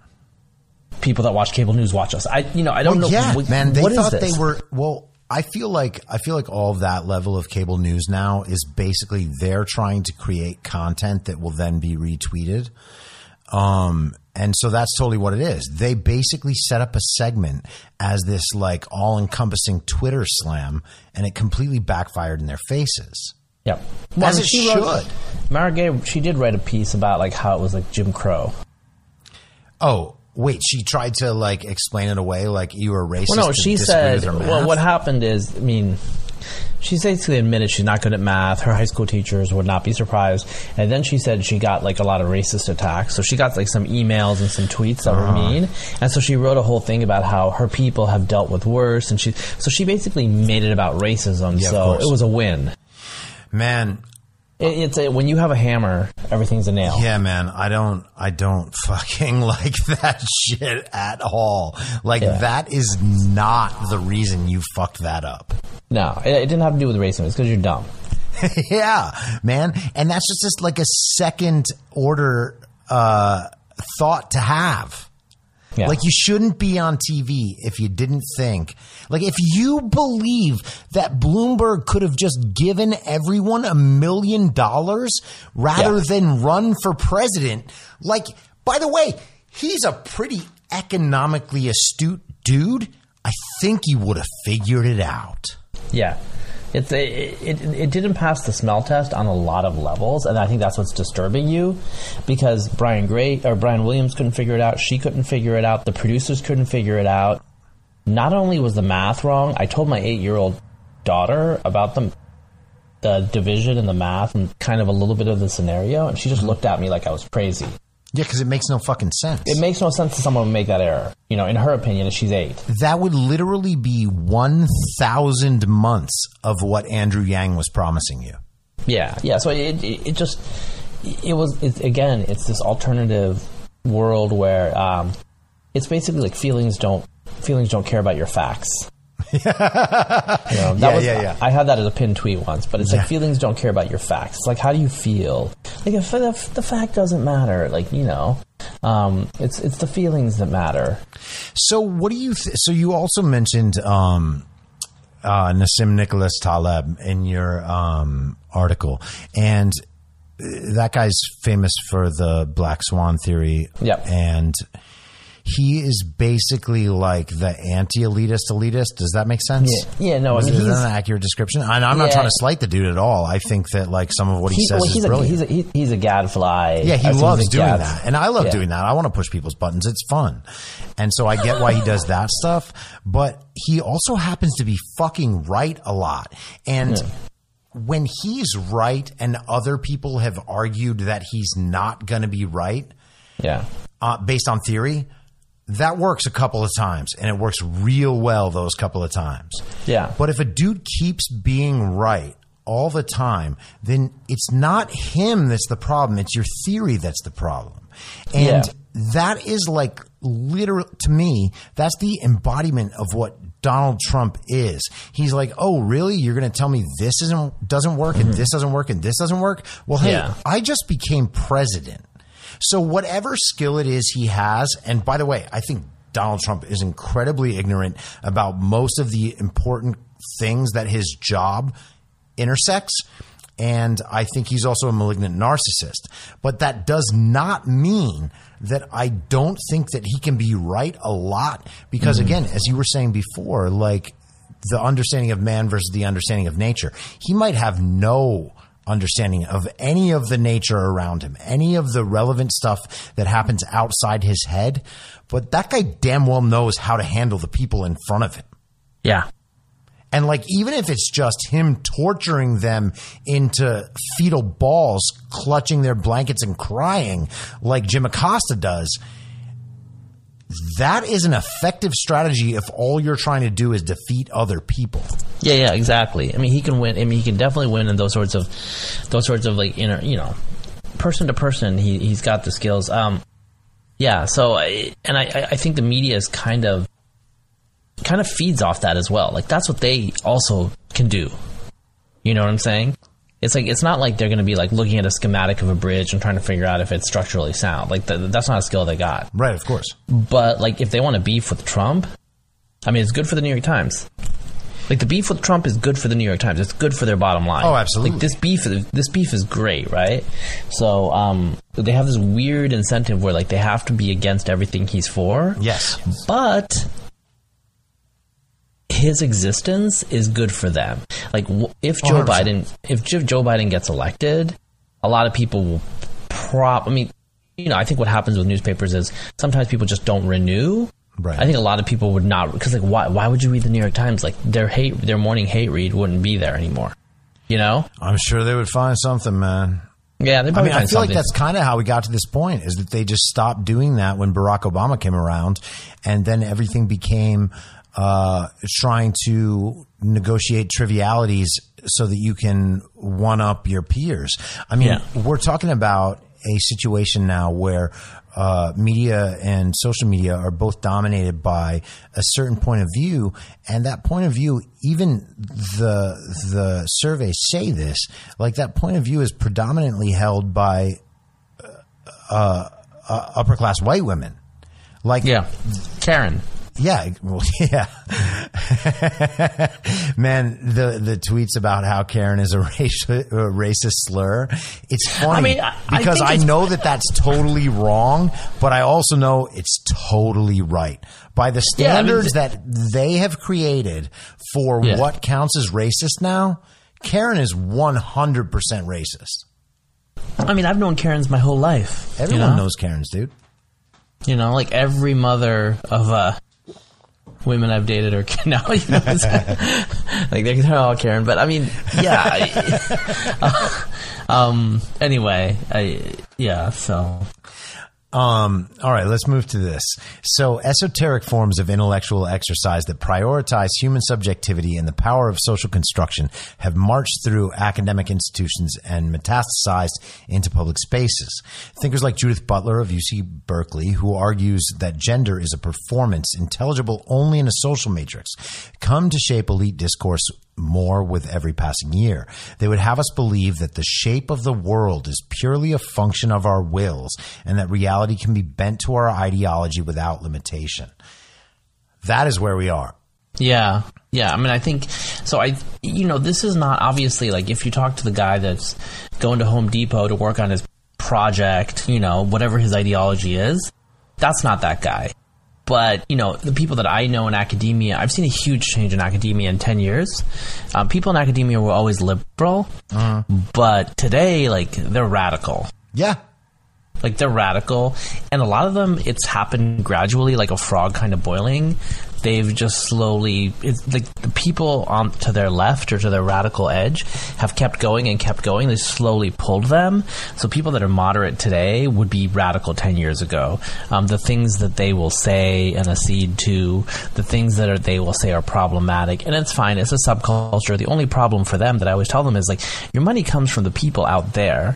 people that watch cable news watch us. I, you know, I don't Well, know. yeah, what- man. They thought they were well. I feel like I feel like all of that level of cable news now is basically they're trying to create content that will then be retweeted. Um, and so that's totally what it is. They basically set up a segment as this like all encompassing Twitter slam, and it completely backfired in their faces. Yep. As I it she wrote- should. Mara Gay, she did write a piece about like how it was like Jim Crow. Oh, wait, she tried to like explain it away like you were racist. Well, no, she said. Well, what happened is, I mean, she basically admitted she's not good at math. Her high school teachers would not be surprised. And then she said she got like a lot of racist attacks. So she got like some emails and some tweets that Uh-huh. were mean. And so she wrote a whole thing about how her people have dealt with worse. And she, so she basically made it about racism. Yeah, so it was a win. Man, it's a, when you have a hammer, everything's a nail. Yeah, man, I don't, I don't (laughs) fucking like that shit at all. Like Yeah. that is not the reason you fucked that up. No, it, it didn't have to do with racism. It's because you're dumb. (laughs) yeah, man, and that's just, just like a second order uh, thought to have. Yeah. Like you shouldn't be on TV if you didn't think. Like if you believe that Bloomberg could have just given everyone a million dollars rather Yeah. than run for president. Like by the way, he's a pretty economically astute dude. I think he would have figured it out. Yeah. It's a, it, it, didn't pass the smell test on a lot of levels, and I think that's what's disturbing you, because Brian Gray or Brian Williams couldn't figure it out, she couldn't figure it out, the producers couldn't figure it out. Not only was the math wrong, I told my eight-year-old daughter about the the division and the math and kind of a little bit of the scenario, and she just looked at me like I was crazy. Yeah, because it makes no fucking sense. It makes no sense to someone to make that error. You know, in her opinion, she's eight. that would literally be 1,000 months of what Andrew Yang was promising you. Yeah, yeah. So it it, it just it was it, again. It's this alternative world where um, it's basically like feelings don't feelings don't care about your facts. You know, Yeah, was, yeah, yeah. I had that as a pinned tweet once, but it's Yeah. like feelings don't care about your facts. It's like how do you feel? Like if, if the fact doesn't matter, like you know, um, it's it's the feelings that matter. So, what do you? Th- so, you also mentioned um, uh, Nassim Nicholas Taleb in your um, article, and uh, that guy's famous for the Black Swan theory. Yep. and he is basically like the anti-elitist elitist. Does that make sense? Yeah. Yeah, no, I is, mean, is that an accurate description? And I'm not trying to slight the dude at all. I think that like some of what he, He- says well, is he's, a, brilliant. he's a he- he's a gadfly. Yeah, he I loves doing gad- that. And I love Yeah. doing that. I want to push people's buttons. It's fun. And so I get why he does that stuff. But he also happens to be fucking right a lot. And when he's right and other people have argued that he's not going to be right, Yeah. uh, based on theory, that works a couple of times and it works real well those couple of times. Yeah. But if a dude keeps being right all the time, then it's not him that's the problem. It's your theory that's the problem. And Yeah. that is like literal to me, that's the embodiment of what Donald Trump is. He's like, "Oh, really? You're going to tell me this isn't doesn't work and mm-hmm. this doesn't work and this doesn't work?" Well, hey, Yeah. I just became president. So whatever skill it is he has, and by the way, I think Donald Trump is incredibly ignorant about most of the important things that his job intersects. And I think he's also a malignant narcissist. But that does not mean that I don't think that he can be right a lot. Because mm-hmm. again, as you were saying before, like the understanding of man versus the understanding of nature, he might have no understanding of any of the nature around him, any of the relevant stuff that happens outside his head. But that guy damn well knows how to handle the people in front of him. Yeah. And like, even if it's just him torturing them into fetal balls, clutching their blankets and crying like Jim Acosta does, that is an effective strategy if all you're trying to do is defeat other people. Yeah, yeah, exactly. I mean, he can win. I mean, he can definitely win in those sorts of, those sorts of like inner, you know, person to person. He he's got the skills. Um, yeah. So, I, and I I think the media is kind of, kind of feeds off that as well. Like that's what they also can do. You know what I'm saying? It's like it's not like they're going to be like looking at a schematic of a bridge and trying to figure out if it's structurally sound. Like th- that's not a skill they got. Right, of course. But like, if they want to beef with Trump, I mean, it's good for the New York Times. Like the beef with Trump is good for the New York Times. It's good for their bottom line. Oh, absolutely. Like this beef, this beef is great, right? So um, they have this weird incentive where like they have to be against everything he's for. Yes. But his existence is good for them. Like if Joe 100%. Biden, if Joe Biden gets elected, a lot of people will prop. I mean, you know, I think what happens with newspapers is sometimes people just don't renew. Right. I think a lot of people would not because like why why would you read the New York Times? Like their hate their morning hate read wouldn't be there anymore. You know? I'm sure they would find something, man. Yeah, they I mean, I feel like that's kind of how we got to this point is that they just stopped doing that when Barack Obama came around and then everything became uh, trying to negotiate trivialities so that you can one up your peers. I mean, Yeah. we're talking about a situation now where uh, media and social media are both dominated by a certain point of view, and that point of view, even the the surveys say this, like that point of view is predominantly held by uh, uh, upper class white women. Like, yeah, Karen. Yeah, (laughs) well, yeah. Man, the the tweets about how Karen is a racial, a racist slur. It's funny I mean, I- I because think I, know that that's totally wrong, but I also know it's totally right by the Yeah, I mean, standards that they have created for Yeah. what counts as racist now. Karen is one hundred percent racist. I mean, I've known Karens my whole life. you Everyone know? knows Karens, dude. You know, like every mother of uh, women I've dated are (laughs) now. You know, (laughs) like they're, they're all Karen, but I mean, yeah. I- (laughs) um. Anyway, I yeah. So Um, all right, let's move to this. So, esoteric forms of intellectual exercise that prioritize human subjectivity and the power of social construction have marched through academic institutions and metastasized into public spaces. Thinkers like Judith Butler of UC Berkeley, who argues that gender is a performance intelligible only in a social matrix, come to shape elite discourse more with every passing year. They would have us believe that the shape of the world is purely a function of our wills and that reality can be bent to our ideology without limitation. That is where we are. yeah, yeah. I mean, I think so. I you know, this is not obviously like if you talk to the guy that's going to Home Depot to work on his project, you know, whatever his ideology is, that's not that guy. But you know the people that I know in academia, I've seen a huge change in academia in ten years. Um, people in academia were always liberal, but today, like they're radical. Yeah. Like they're radical, and a lot of them, it's happened gradually, like a frog kind of boiling. They've just slowly, it's like the people on to their left or to their radical edge have kept going and kept going. They slowly pulled them. So people that are moderate today would be radical ten years ago. Um, the things that they will say and accede to, the things that are, they will say are problematic, and it's fine. It's a subculture. The only problem for them that I always tell them is like your money comes from the people out there.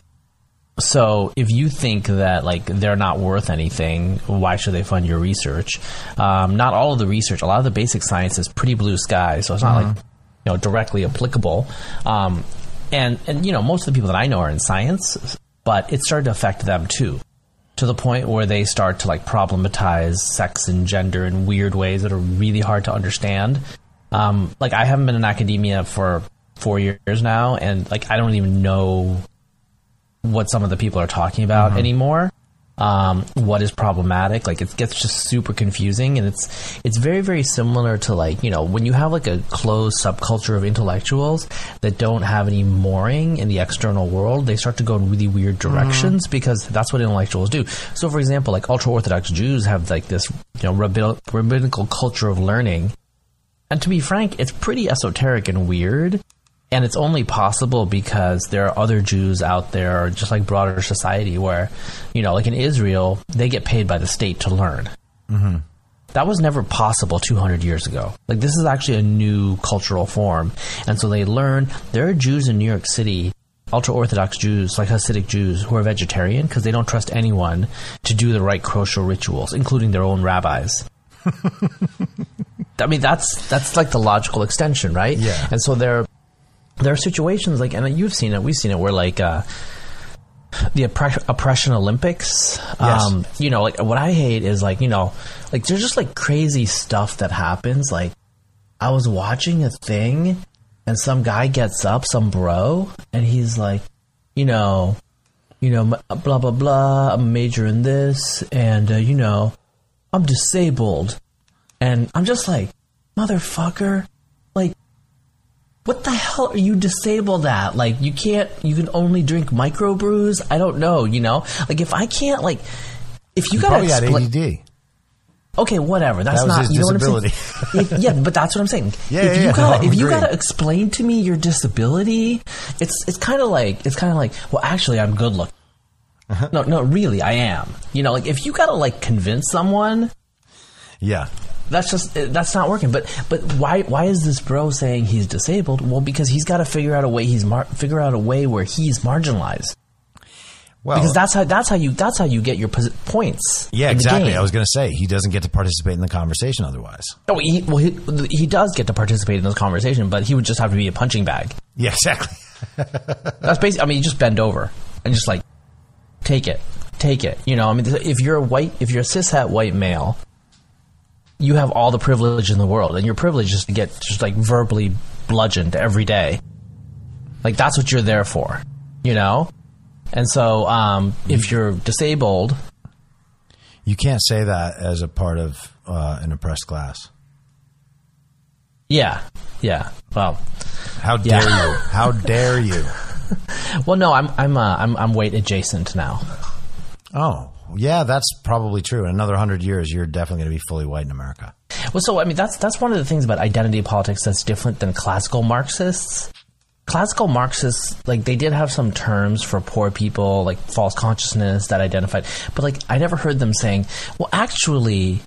So if you think that like they're not worth anything, why should they fund your research? Um, not all of the research, a lot of the basic science is pretty blue sky, so it's not like you know directly applicable. Um, and and you know most of the people that I know are in science, but it started to affect them too, to the point where they start to like problematize sex and gender in weird ways that are really hard to understand. Um, like I haven't been in academia for four years now, and like I don't even know what some of the people are talking about anymore. Um, what is problematic? Like it gets just super confusing, and it's it's very very similar to like you know when you have like a closed subculture of intellectuals that don't have any mooring in the external world, they start to go in really weird directions because that's what intellectuals do. So, for example, like ultra orthodox Jews have like this you know rabbin- rabbinical culture of learning, and to be frank, it's pretty esoteric and weird. And it's only possible because there are other Jews out there, just like broader society, where, you know, like in Israel, they get paid by the state to learn. Mm-hmm. That was never possible 200 years ago. Like, this is actually a new cultural form. And so they learn. There are Jews in New York City, ultra Orthodox Jews, like Hasidic Jews, who are vegetarian because they don't trust anyone to do the right kosher rituals, including their own rabbis. (laughs) I mean, that's that's like the logical extension, right? Yeah. And so there, there are situations like, and you've seen it, we've seen it, where like uh, the oppre- oppression Olympics. Um, you know, like what I hate is like you know, like there's just like crazy stuff that happens. Like I was watching a thing, and some guy gets up, some bro, and he's like, you know, you know, blah blah blah. I'm a major in this, and uh, you know, I'm disabled, and I'm just like, motherfucker, like what the hell are you disabled at? Like, you can't, you can only drink microbrews? I don't know, you know? Like, if I can't, like, if you, You gotta probably got ADD. Okay, whatever. That's That not, you know what I'm saying? (laughs) Yeah, but that's what I'm saying. Yeah, if yeah, you yeah. gotta, (laughs) No, if you gotta explain to me your disability, it's, it's kind of like, it's kind of like, well, actually, I'm good looking. Uh-huh. No, no, really, I am. You know, like, if you gotta, like, convince someone, Yeah. That's just eh, that's not working. But but why why is this bro saying he's disabled? Well, because he's got to figure out a way he's mar- figure out a way where he's marginalized. Well, Because that's how that's how you that's how you get your points. yeah, exactly. I was going to say he doesn't get to participate in the conversation otherwise. Oh, he, well, he, he does get to participate in this conversation, but he would just have to be a punching bag. Yeah, exactly. (laughs) That's basically. I mean, you just bend over and just like take it, take it. You know, I mean, if you're a white, if you're a cishet white male, you have all the privilege in the world, and your privilege is to get just like verbally bludgeoned every day. Like that's what you're there for, you know. And so, um, if you're disabled, You can't say that as a part of uh, an oppressed class. yeah, yeah. Well, How Yeah. dare you? How (laughs) dare you? well, no, I'm I'm uh, I'm I'm weight adjacent now. Oh, yeah, that's probably true. In another hundred years, you're definitely going to be fully white in America. Well, so I mean, that's that's one of the things about identity politics that's different than classical Marxists. Classical Marxists, like they did have some terms for poor people, like false consciousness that identified, but like I never heard them saying, "Well, actually,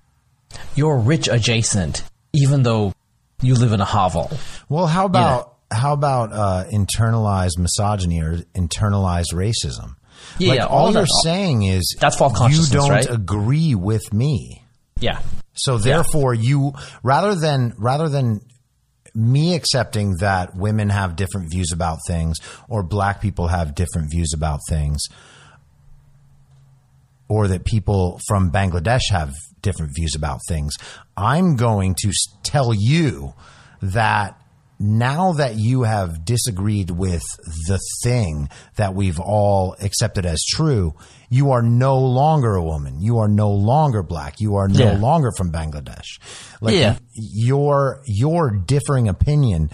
you're rich adjacent, even though you live in a hovel." Well, how about how about uh, internalized misogyny or internalized racism? Yeah, like yeah, all, all you're saying is That's false consciousness. you don't right? agree with me. Yeah, So therefore, you rather than rather than me accepting that women have different views about things or black people have different views about things or that people from Bangladesh have different views about things, I'm going to tell you that now that you have disagreed with the thing that we've all accepted as true, you are no longer a woman. You are no longer black. You are no Yeah. longer from Bangladesh. Like Yeah. your your differing opinion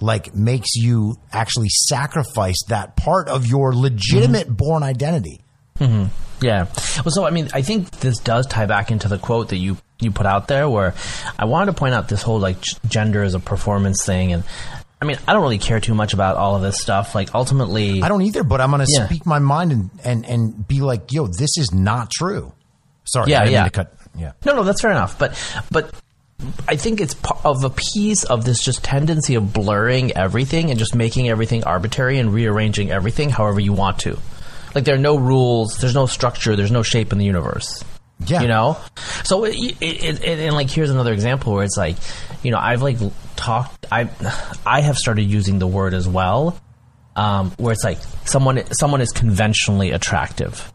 like makes you actually sacrifice that part of your legitimate mm-hmm. born identity. Mm-hmm. Yeah. Well, so I mean, I think this does tie back into the quote that you you put out there, where I wanted to point out this whole like gender as a performance thing, and I mean, I don't really care too much about all of this stuff. Like, ultimately, I don't either, but I'm going to Yeah. speak my mind and, and, and be like, yo, this is not true. Sorry. Yeah, yeah. cut. Yeah. No, no, that's fair enough. But but I think it's of a piece of this just tendency of blurring everything and just making everything arbitrary and rearranging everything however you want to. Like there are no rules, there's no structure, there's no shape in the universe. Yeah. You know? So it, it, it, and like here's another example where it's like, you know, I've like talked I I have started using the word as well. Um, where it's like someone someone is conventionally attractive.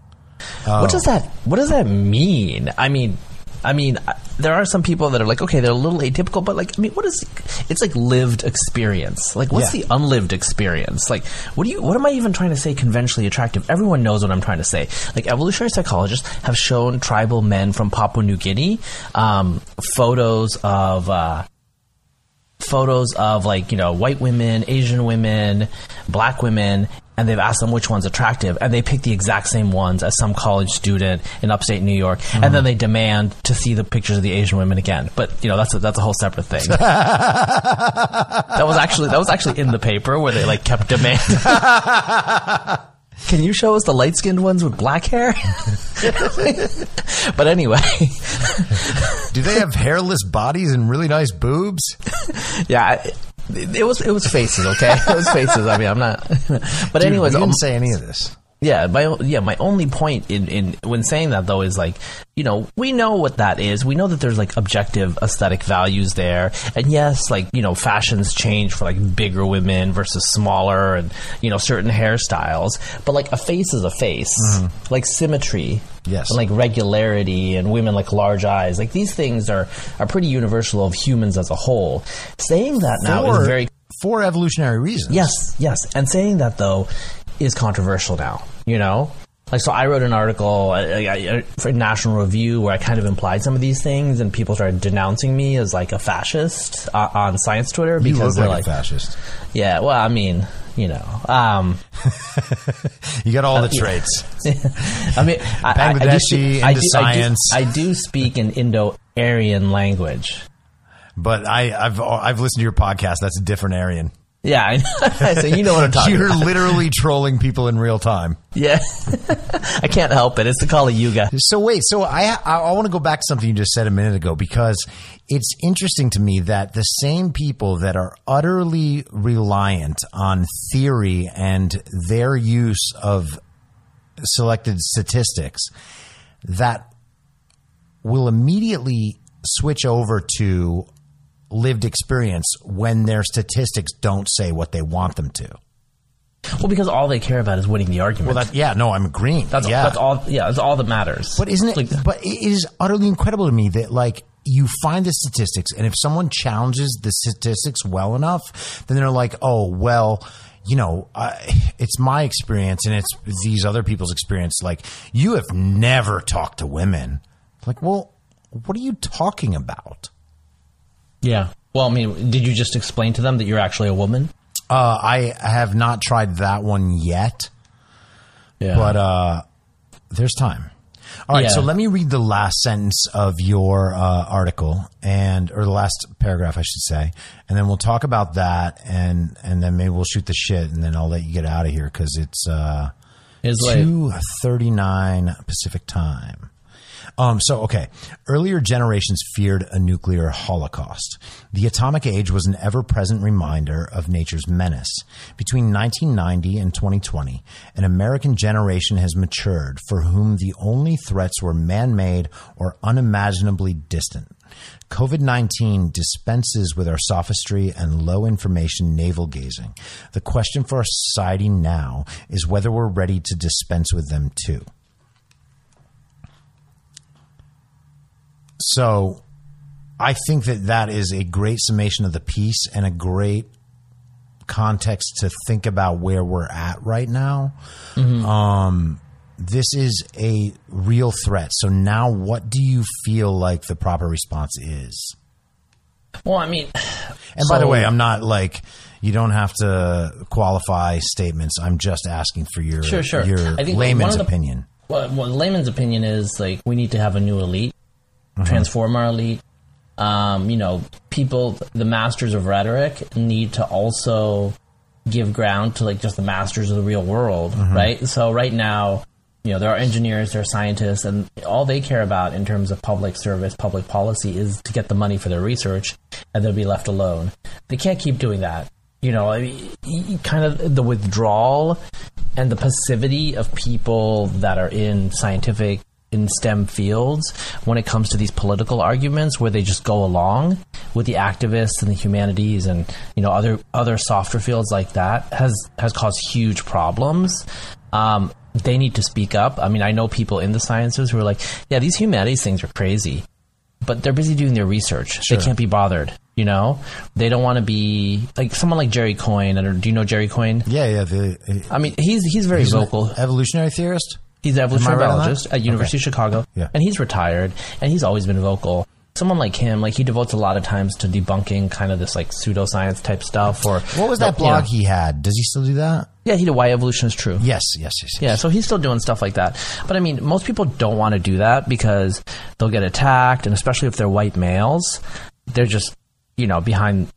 What does that What does that mean? I mean, I mean, there are some people that are like, okay, they're a little atypical, but like, I mean, what is? It's like lived experience. Like, what's Yeah. the unlived experience? Like, what do you? What am I even trying to say? Conventionally attractive. Everyone knows what I'm trying to say. Like, evolutionary psychologists have shown tribal men from Papua New Guinea um, photos of. Uh, photos of like you know white women asian women black women and they've asked them which one's attractive and they pick the exact same ones as some college student in upstate new york and then they demand to see the pictures of the asian women again. But you know that's a, that's a whole separate thing. (laughs) That was actually that was actually in the paper where they like kept demanding. (laughs) Can you show us the light skinned ones with black hair? (laughs) But anyway. Do they have hairless bodies and really nice boobs? Yeah, it, was it was faces. Okay, (laughs) it was faces. I mean, I'm not. (laughs) But Dude, anyways, um, didn't say any of this. yeah, my yeah, my only point in in when saying that though is like, you know, we know what that is. We know that there's like objective aesthetic values there, and yes, like you know, fashions change for like bigger women versus smaller, and you know, certain hairstyles. But like a face is a face, like symmetry. Yes. And like regularity and women like large eyes. Like these things are, are pretty universal of humans as a whole. Saying that now for, is very for evolutionary reasons. Yes, yes. And saying that though is controversial now. You know, like so. I wrote an article I, I, I- for National Review where I kind of implied some of these things, and people started denouncing me as like a fascist uh, on science Twitter because they're like, like, a fascist. yeah. Well, I mean, you know, um, (laughs) You got all the yeah. traits. (laughs) I mean, I, I, I do Bangladeshi, speak- I do- science. I do, I do speak an Indo-Aryan language. But I, I've I've listened to your podcast. That's a different Aryan. Yeah, I know. (laughs) so you know what I'm talking about. You're about. literally trolling people in real time. Yeah, (laughs) I can't help it. It's the call Kali Yuga. So wait, so I I, I want to go back to something you just said a minute ago because it's interesting to me that the same people that are utterly reliant on theory and their use of selected statistics that will immediately switch over to lived experience when their statistics don't say what they want them to. Well, because all they care about is winning the argument. Well, that yeah, no, I'm agreeing. that's yeah. that's all. Yeah, that's all that matters. But isn't it? Like- but it is utterly incredible to me that like you find the statistics, and if someone challenges the statistics well enough, then they're like, oh well. You know, I, it's my experience and it's these other people's experience. Like, you have never talked to women. Like, well, what are you talking about? Yeah. Well, I mean, did you just explain to them that you're actually a woman? Uh, I have not tried that one yet, Yeah. but uh, there's time. All right, Yeah. so let me read the last sentence of your uh, article, and or the last paragraph, I should say, and then we'll talk about that, and and then maybe we'll shoot the shit, and then I'll let you get out of here because it's uh, It's two thirty nine Pacific time. Um, so, okay. Earlier generations feared a nuclear holocaust. The atomic age was an ever present reminder of nature's menace. Between 1990 and 2020, an American generation has matured for whom the only threats were man made or unimaginably distant. COVID 19 dispenses with our sophistry and low information navel gazing. The question for our society now is whether we're ready to dispense with them too. So I think that that is a great summation of the piece and a great context to think about where we're at right now. Mm-hmm. Um, this is a real threat. So now, what do you feel like the proper response is? Well, I mean, And by the way, I'm not like you don't have to qualify statements. I'm just asking for your Sure, sure. your I think one layman's the- opinion. Well, well, layman's opinion is like we need to have a new elite, transform our elite. Um, you know, people, the masters of rhetoric need to also give ground to like just the masters of the real world, right? So right now, you know, there are engineers, there are scientists, and all they care about in terms of public service, public policy is to get the money for their research, and they'll be left alone. They can't keep doing that. You know, I mean, kind of the withdrawal and the passivity of people that are in scientific in STEM fields when it comes to these political arguments where they just go along with the activists and the humanities and you know other other softer fields like that has has caused huge problems. Um, they need to speak up. I mean, I know people in the sciences who are like, yeah, these humanities things are crazy, but they're busy doing their research. They can't be bothered. You know, they don't want to be like someone like Jerry Coyne. And do you know Jerry Coyne? Yeah, yeah. The, I mean, he's he's very he's an vocal. evolutionary theorist. He's an evolutionary right biologist at University of Chicago, Yeah. and he's retired, and he's always been vocal. Someone like him, like he devotes a lot of times to debunking kind of this like pseudoscience type stuff. Or What was that you know- blog he had? Does he still do that? yeah, he did why evolution is true. Yes, yes, yes. yes. Yeah, so he's still doing stuff like that. But I mean, most people don't want to do that because they'll get attacked, and especially if they're white males, they're just, you know, behind.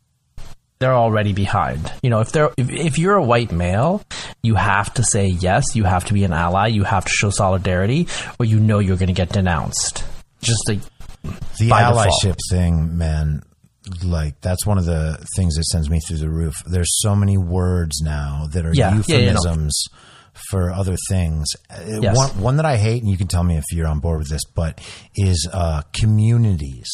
They're already behind. You know, if they're if, if you're a white male, you have to say yes. You have to be an ally. You have to show solidarity, or you know you're going to get denounced. Just like the by default. allyship thing, man. Like that's one of the things that sends me through the roof. There's so many words now that are Yeah, yeah, yeah, no. For other things. Uh, Yes. One, one that I hate, and you can tell me if you're on board with this, but is uh, communities.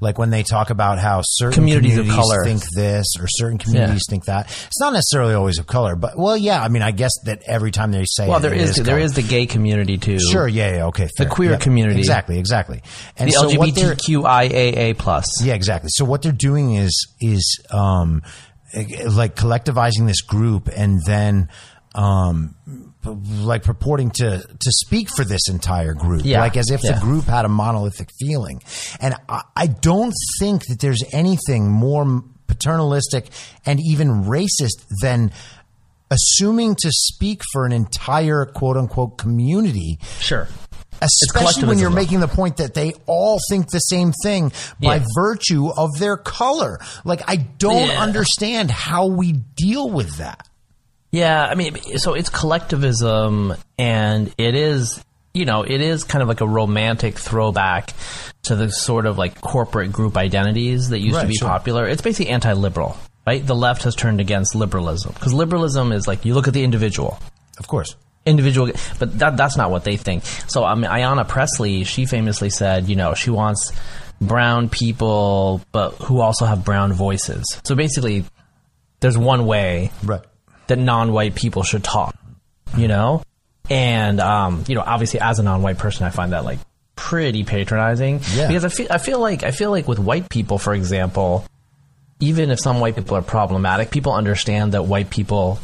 Like when they talk about how certain Communities of color. think this or certain communities think that. It's not necessarily always of color, but well, yeah. I mean, I guess that every time they say well, it, there it is, there is the gay community too. Sure, yeah, yeah, okay. fair. queer Yeah, community. exactly, exactly. And the so LGBTQIAA plus. yeah, exactly. So what they're doing is is um like collectivizing this group and then um like purporting to to speak for this entire group Yeah, like as if yeah. the group had a monolithic feeling and I, I don't think that there's anything more paternalistic and even racist than assuming to speak for an entire quote unquote community Sure. especially when you're making the point that they all think the same thing by Yeah. virtue of their color. Like, I don't Yeah. understand how we deal with that. Yeah, I mean, so it's collectivism, and it is, you know, it is kind of like a romantic throwback to the sort of like corporate group identities that used Right, to be sure. popular. It's basically anti-liberal, right? The left has turned against liberalism because liberalism is like you look at the individual, Of course. individual, but that that's not what they think. So, I mean, Ayanna Pressley, she famously said, you know, she wants brown people, but who also have brown voices. So basically, there's one way Right. That non-white people should talk, you know? And um, you know, obviously as a non-white person I find that like pretty patronizing Yeah. because I feel I feel like I feel like with white people for example, even if some white people are problematic, people understand that white people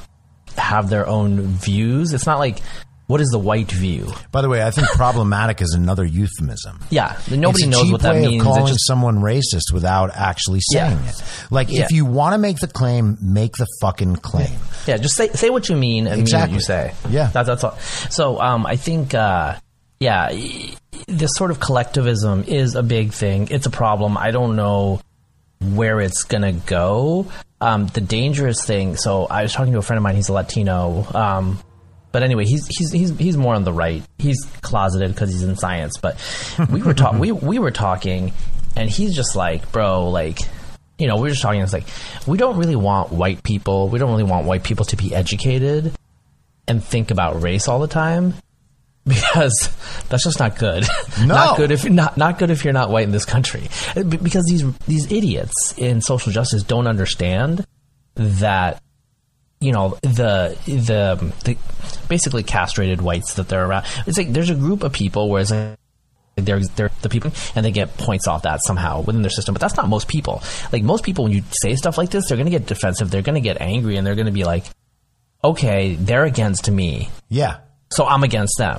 have their own views. It's not like what is the white view? By the way, I think problematic is another euphemism. Yeah, nobody it's a knows cheap what that way means. Of calling just someone racist without actually saying Yeah. it. Like, Yeah. if you want to make the claim, make the fucking claim. Yeah, just say say what you mean and Exactly. mean what you say. Yeah. that, that's all. So um, I think, uh, yeah, this sort of collectivism is a big thing. It's a problem. I don't know where it's gonna go. Um, the dangerous thing. So I was talking to a friend of mine. He's a Latino. Um, but anyway, he's he's he's he's more on the right. He's closeted because he's in science. But we were talking. we we were talking, and he's just like, bro, like you know, we're just talking. It's like we don't really want white people. We don't really want white people to be educated and think about race all the time (laughs) because that's just not good. No. not good if you're not not good if you're not white in this country. Because these these idiots in social justice don't understand that you know the the the basically castrated whites that they're around. It's like there's a group of people where it's like they're they're the people, and they get points off that somehow within their system. But that's not most people. Like most people, when you say stuff like this, they're going to get defensive. They're going to get angry, and they're going to be like, "Okay, they're against me, Yeah. so I'm against them."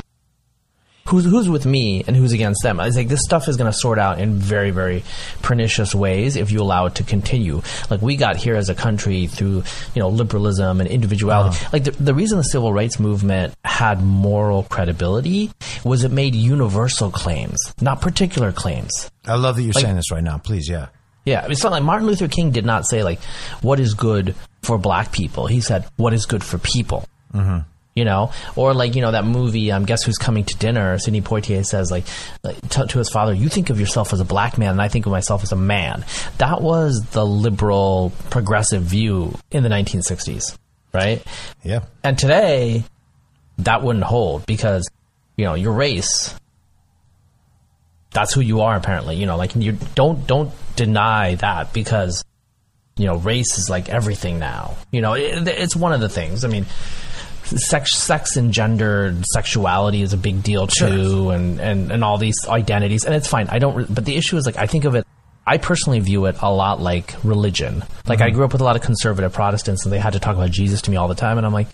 Who's who's with me and who's against them? It's like this stuff is going to sort out in very very pernicious ways if you allow it to continue. Like we got here as a country through you know liberalism and individuality. Like the, the reason the civil rights movement had moral credibility was it made universal claims, not particular claims. I love that you're Like- saying this right now. Please, yeah. Yeah, it's not like Martin Luther King did not say like what is good for black people. He said what is good for people. Mm-hmm. You know, or like you know that movie. Um, Guess who's coming to dinner? Sidney Poitier says like, like to, to his father, "You think of yourself as a black man, and I think of myself as a man." That was the liberal, progressive view in the 1960s, right? Yeah. And today, that wouldn't hold because, you know, your race, that's who you are apparently. You know, like you don't don't deny that because, you know, race is like everything now. You know, it, it's one of the things. I mean, sex, sex and gender, sexuality is a big deal too, and, and and all these identities, and it's fine. I don't. re- But the issue is like I think of it. I personally view it a lot like religion. Like I mm-hmm. grew up with a lot of conservative Protestants, and they had to talk about Jesus to me all the time, and I'm like,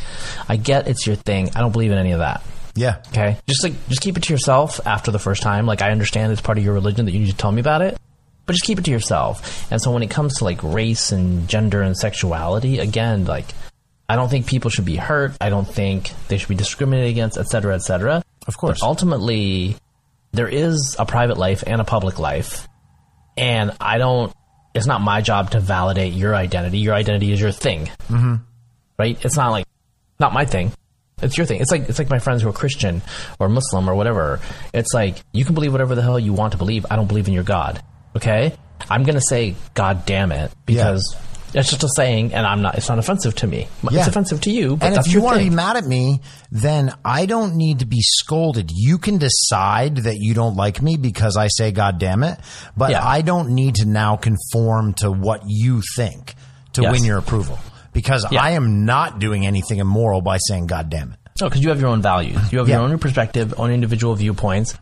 I get it's your thing. I don't believe in any of that. Yeah. Okay, just like just keep it to yourself after the first time. Like I understand it's part of your religion that you need to tell me about it, but just keep it to yourself. And so when it comes to like race and gender and sexuality, again, like I don't think people should be hurt. I don't think they should be discriminated against, et cetera, et cetera. Of course. But ultimately, there is a private life and a public life, and I don't. It's not my job to validate your identity. Your identity is your thing, mm-hmm. right? It's not like not my thing. It's your thing. It's like it's like my friends who are Christian or Muslim or whatever. It's like you can believe whatever the hell you want to believe. I don't believe in your God. Okay, I'm gonna say God damn it because it's just a saying, and I'm not. It's not offensive to me. Yeah. It's offensive to you, but and that's if you want to be mad at me, then I don't need to be scolded. You can decide that you don't like me because I say God damn it, but Yeah. I don't need to now conform to what you think to Yes. win your approval because Yeah. I am not doing anything immoral by saying God damn it. No, because you have your own values. You have Yeah. your own perspective, own individual viewpoints,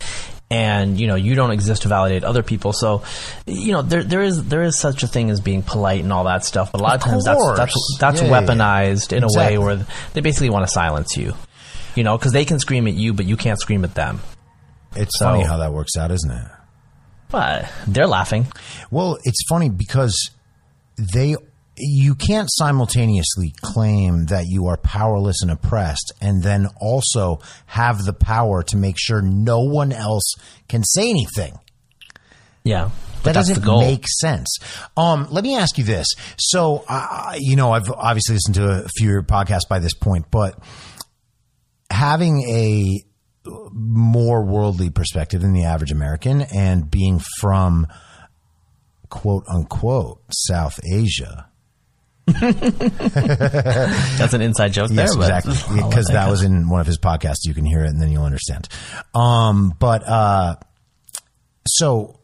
and you know you don't exist to validate other people. So, you know there there is there is such a thing as being polite and all that stuff. But a lot of, Of times that's course. that's that's Yeah, yeah, yeah. weaponized in Exactly. a way where they basically want to silence you. You know, because they can scream at you, but you can't scream at them. It's So- funny how that works out, isn't it? But they're laughing. Well, it's funny because they you can't simultaneously claim that you are powerless and oppressed and then also have the power to make sure no one else can say anything. Yeah, That doesn't make sense. Um, let me ask you this. So, uh, you know, I've obviously listened to a few podcasts by this point, but having a more worldly perspective than the average American and being from quote unquote South Asia. (laughs) that's an inside joke Yes, there. exactly. (laughs) Because that was in one of his podcasts. You can hear it and then you'll understand. Um, but, uh, so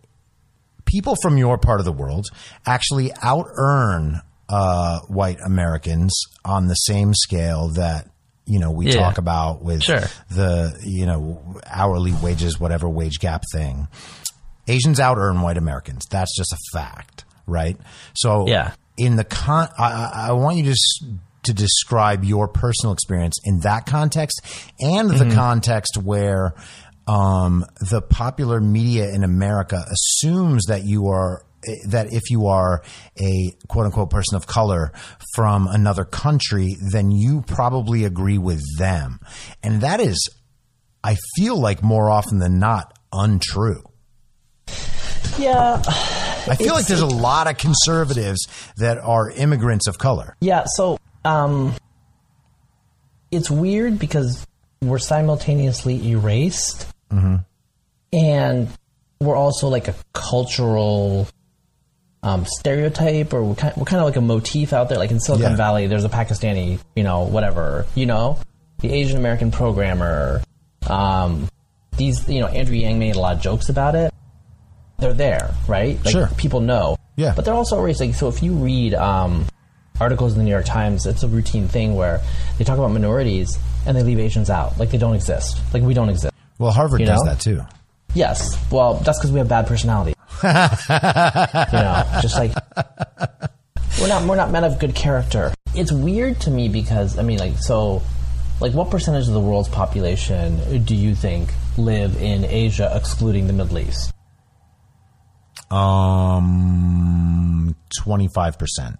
people from your part of the world actually out earn, uh, white Americans on the same scale that, you know, we Yeah. talk about with Sure. the, you know, hourly wages, whatever wage gap thing. Asians out earn white Americans. That's just a fact, right? So Yeah. In the con, I, I I want you to s- to describe your personal experience in that context and Mm-hmm. the context where um, the popular media in America assumes that you are that if you are a quote unquote person of color from another country, then you probably agree with them, and that is, I feel like more often than not, untrue. yeah. I feel like there's a lot of conservatives that are immigrants of color. Yeah, so um, it's weird because we're simultaneously erased, and we're also like a cultural um, stereotype, or we're kind, we're kind of like a motif out there. Like in Silicon Yeah. Valley, there's a Pakistani, you know, whatever, you know, the Asian American programmer. Um, these, you know, Andrew Yang made a lot of jokes about it. They're there, right? Like, Sure. People know. Yeah. But they're also erased. Like, so if you read um, articles in the New York Times, it's a routine thing where they talk about minorities and they leave Asians out. Like they don't exist. Like we don't exist. Well, Harvard You does know? that too. Yes. Well, that's because we have bad personality. (laughs) you know, just like we're not we're not men of good character. It's weird to me because I mean, like, so, like, what percentage of the world's population do you think live in Asia, excluding the Middle East? Um, twenty five percent.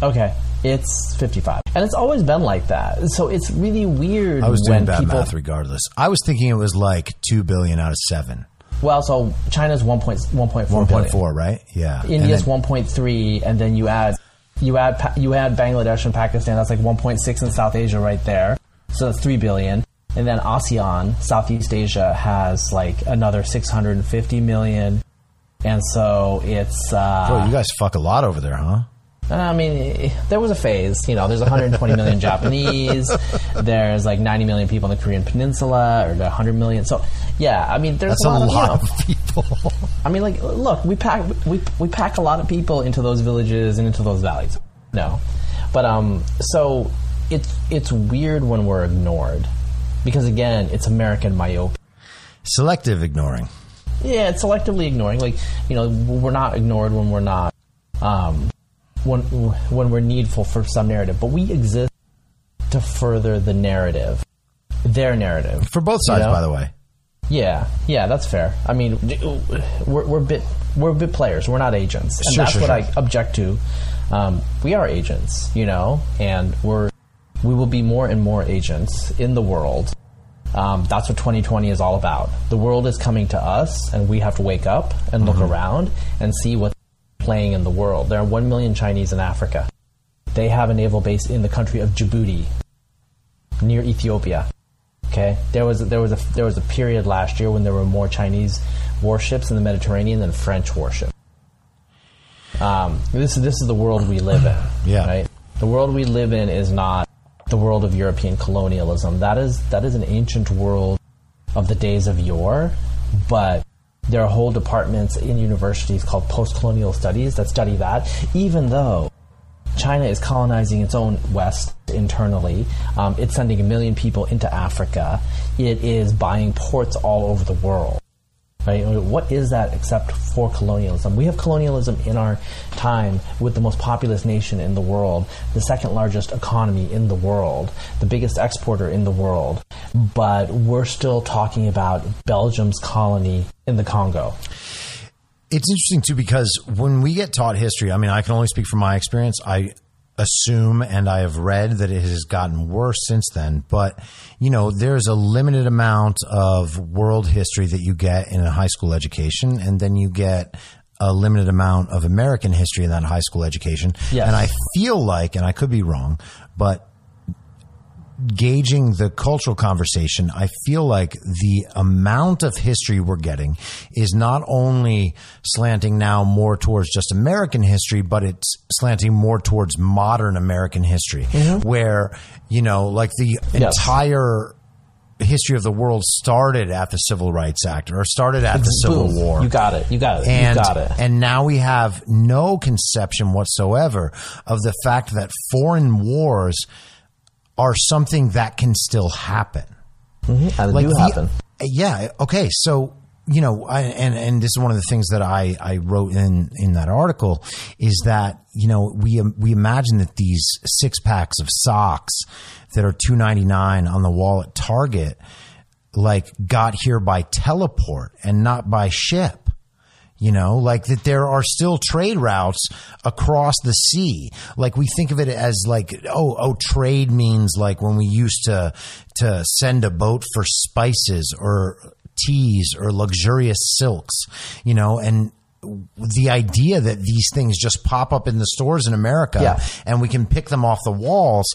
Okay, it's fifty-five, and it's always been like that. So it's really weird. I was doing bad people, math regardless. I was thinking it was like two billion out of seven. Well, so China's one point one point four One billion. point four, right? Yeah. India's then- one point three, and then you add you add you add Bangladesh and Pakistan. That's like one point six in South Asia right there. So that's three billion. And then ASEAN, Southeast Asia, has like another six hundred and fifty million. And so it's uh, Bro, you guys fuck a lot over there, huh? I mean, there was a phase. You know, there's 120 million (laughs) Japanese. There's like 90 million people in the Korean Peninsula, or 100 million. So, yeah, I mean, there's That's a a lot, of, you know, of people. (laughs) I mean, like, look, we pack we we pack a lot of people into those villages and into those valleys. No, but um, so it's it's weird when we're ignored because again, it's American myopia. Selective ignoring. Yeah, it's selectively ignoring. Like, you know, we're not ignored when we're not, um, when when we're needful for some narrative, but we exist to further the narrative, their narrative. For both sides, You know? by the way. Yeah, yeah, that's fair. I mean, we're, we're bit we're bit players. We're not agents, and Sure, that's sure, what sure. I object to. Um, we are agents, you know, and we're we will be more and more agents in the world. Um, that's what 2020 is all about. The world is coming to us, and we have to wake up and look Mm-hmm. around and see what's playing in the world. There are one million Chinese in Africa. They have a naval base in the country of Djibouti, near Ethiopia. Okay, there was there was a there was a period last year when there were more Chinese warships in the Mediterranean than French warships. Um, this is this is the world we live in. Yeah. right. The world we live in is not the world of European colonialism. That is that is an ancient world of the days of yore, but there are whole departments in universities called post-colonial studies that study that. Even though China is colonizing its own West internally. Um, it's sending a million people into Africa. It is buying ports all over the world. Right? What is that except for colonialism? We have colonialism in our time with the most populous nation in the world, the second largest economy in the world, the biggest exporter in the world, but we're still talking about Belgium's colony in the Congo. It's interesting too because when we get taught history, I mean, I can only speak from my experience. I assume and I have read that it has gotten worse since then, but you know, there's a limited amount of world history that you get in a high school education, and then you get a limited amount of American history in that high school education. Yes. And I feel like, and I could be wrong, but gauging the cultural conversation, I feel like the amount of history we're getting is not only slanting now more towards just American history, but it's slanting more towards modern American history, mm-hmm. where, you know, like the Yes. entire history of the world started at the Civil Rights Act or started at the Civil Boom. War You got it. You got it. and you got it. and now we have no conception whatsoever of the fact that foreign wars are something that can still happen. Mm-hmm. and it do the- happen. Yeah. Okay. So you know, I, and and this is one of the things that I I wrote in in that article is that you know we we imagine that these six packs of socks that are two ninety nine on the wall at Target like got here by teleport and not by ship. You know, like that there are still trade routes across the sea. Like we think of it as like, oh, oh, trade means like when we used to, to send a boat for spices or teas or luxurious silks, you know, and the idea that these things just pop up in the stores in America Yeah. and we can pick them off the walls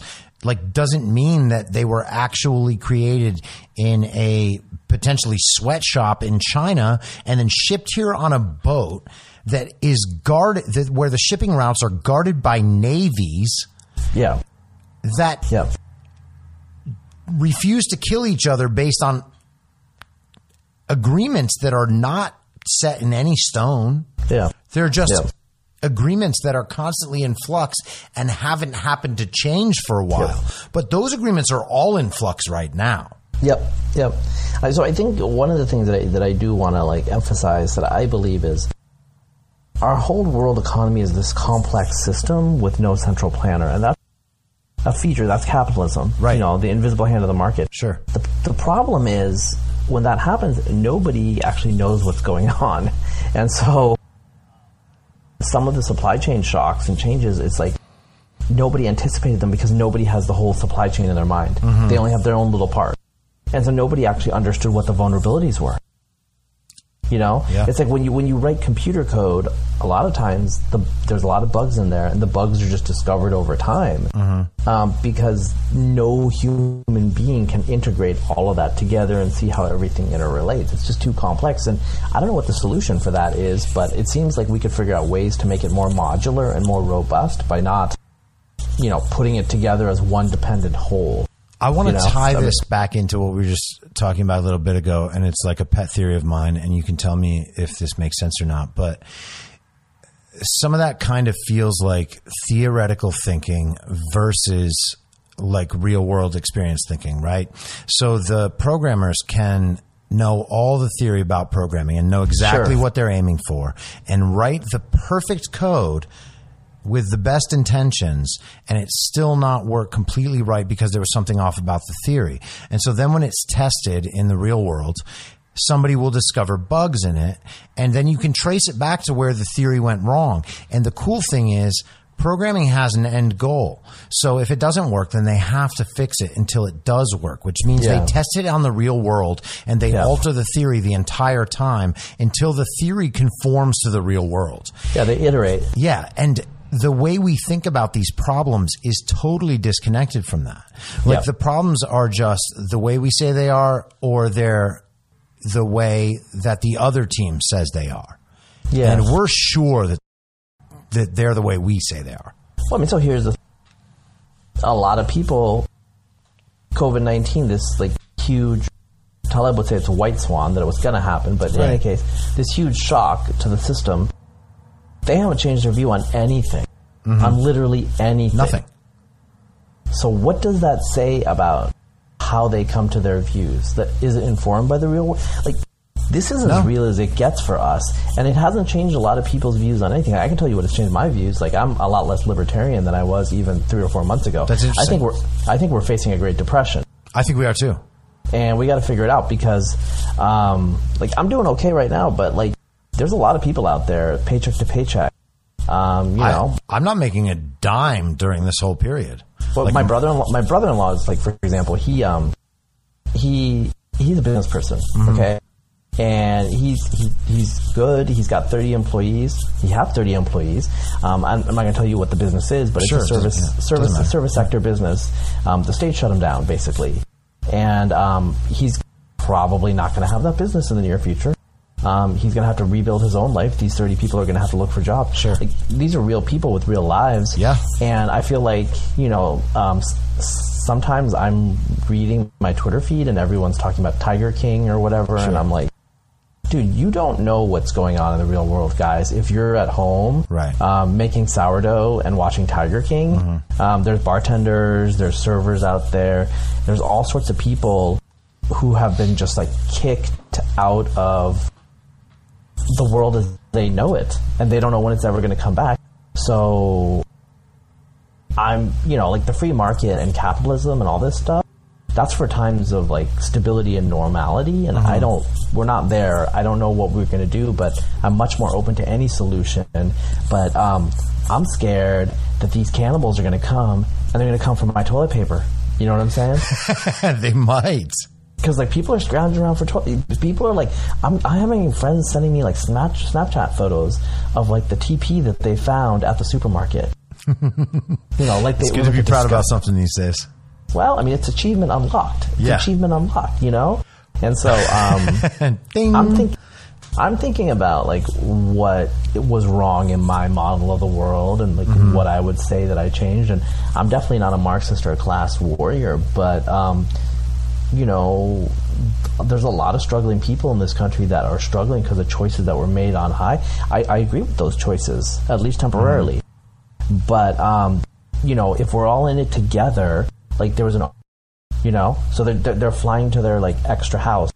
like doesn't mean that they were actually created in a potentially sweatshop in China and then shipped here on a boat that is guarded that where the shipping routes are guarded by navies Yeah. that Yeah. refuse to kill each other based on agreements that are not set in any stone. Yeah. They're just Yeah. Agreements that are constantly in flux and haven't happened to change for a while. But those agreements are all in flux right now. Yep, yep. So I think one of the things that I, that I do want to like emphasize that I believe is our whole world economy is this complex system with no central planner, and that's a feature. That's capitalism, Right. You know, the invisible hand of the market. Sure. The, the problem is when that happens, nobody actually knows what's going (laughs) on, and so some of the supply chain shocks and changes, it's like nobody anticipated them because nobody has the whole supply chain in their mind. Mm-hmm. They only have their own little part. And so nobody actually understood what the vulnerabilities were. You know, Yeah. it's like when you when you write computer code, a lot of times the, there's a lot of bugs in there, and the bugs are just discovered over time um, because no human being can integrate all of that together and see how everything interrelates. It's just too complex, and I don't know what the solution for that is, but it seems like we could figure out ways to make it more modular and more robust by not, you know, putting it together as one dependent whole. I want to You know, tie I mean- this back into what we were just talking about a little bit ago, and it's like a pet theory of mine, and you can tell me if this makes sense or not. But some of that kind of feels like theoretical thinking versus like real world experience thinking, right? So the programmers can know all the theory about programming and know exactly Sure. what they're aiming for and write the perfect code with the best intentions and it still not work completely right because there was something off about the theory. And so then when it's tested in the real world, somebody will discover bugs in it and then you can trace it back to where the theory went wrong. And the cool thing is programming has an end goal. So if it doesn't work, then they have to fix it until it does work, which means Yeah. they test it on the real world and they Yeah. alter the theory the entire time until the theory conforms to the real world. Yeah, they iterate. Yeah, and the way we think about these problems is totally disconnected from that. Like Yeah. the problems are just the way we say they are or they're the way that the other team says they are. Yeah. And we're sure that that they're the way we say they are. Well, I mean, so here's the. A lot of people, COVID nineteen, this like huge. Taleb would say it's a white swan that it was going to happen, but in any case, this huge shock to the system. They haven't changed their view on anything, on literally anything. Nothing. So, what does that say about how they come to their views? That is it informed by the real world? Like, this is No. as real as it gets for us, and it hasn't changed a lot of people's views on anything. I can tell you what has changed my views. Like, I'm a lot less libertarian than I was even three or four months ago. That's interesting. I think we're I think we're facing a Great Depression, I think we are too. and we got to figure it out because, um, like, I'm doing okay right now, but like, there's a lot of people out there, paycheck to paycheck. Um, you know, I, I'm not making a dime during this whole period. Well, Like, my brother, my brother-in-law is like, for example, he um, he he's a business person, Mm-hmm. okay, and he's he, he's good. He's got thirty employees. He have thirty employees. Um, I'm, I'm not going to tell you what the business is, but Sure, it's a service yeah, service service sector business. Um, the state shut him down basically, and um, he's probably not going to have that business in the near future. Um, he's going to have to rebuild his own life. These 30 people are going to have to look for jobs. Sure. Like, these are real people with real lives. Yeah. And I feel like, you know, um, s- sometimes I'm reading my Twitter feed and everyone's talking about Tiger King or whatever, and I'm like, dude, you don't know what's going on in the real world, guys. If you're at home, Right. um, making sourdough and watching Tiger King, Mm-hmm. um, there's bartenders, there's servers out there, there's all sorts of people who have been just like kicked out of the world as they know it, and they don't know when it's ever going to come back. So, I'm, you know, like the free market and capitalism and all this stuff. That's for times of like stability and normality, and I don't. We're not there. I don't know what we're going to do, but I'm much more open to any solution. But um, I'm scared that these cannibals are going to come, and they're going to come from my toilet paper. You know what I'm saying? (laughs) they might. Because like people are scrounging around for toilet. People are like, I'm, I'm having friends sending me like Snap, Snapchat photos of like the TP that they found at the supermarket. (laughs) you know, like they It's good it to be like, a proud about something these days. Well, I mean, it's achievement unlocked. It's Yeah. achievement unlocked. You know, and so um, (laughs) Ding. I'm thinking. I'm thinking about like what was wrong in my model of the world and like Mm-hmm. what I would say that I changed. And I'm definitely not a Marxist or a class warrior, but um, you know, there's a lot of struggling people in this country that are struggling because of choices that were made on high. I, I agree with those choices, at least temporarily. But um, you know, if we're all in it together, like there was an You know, so they're they're, they're flying to their like extra house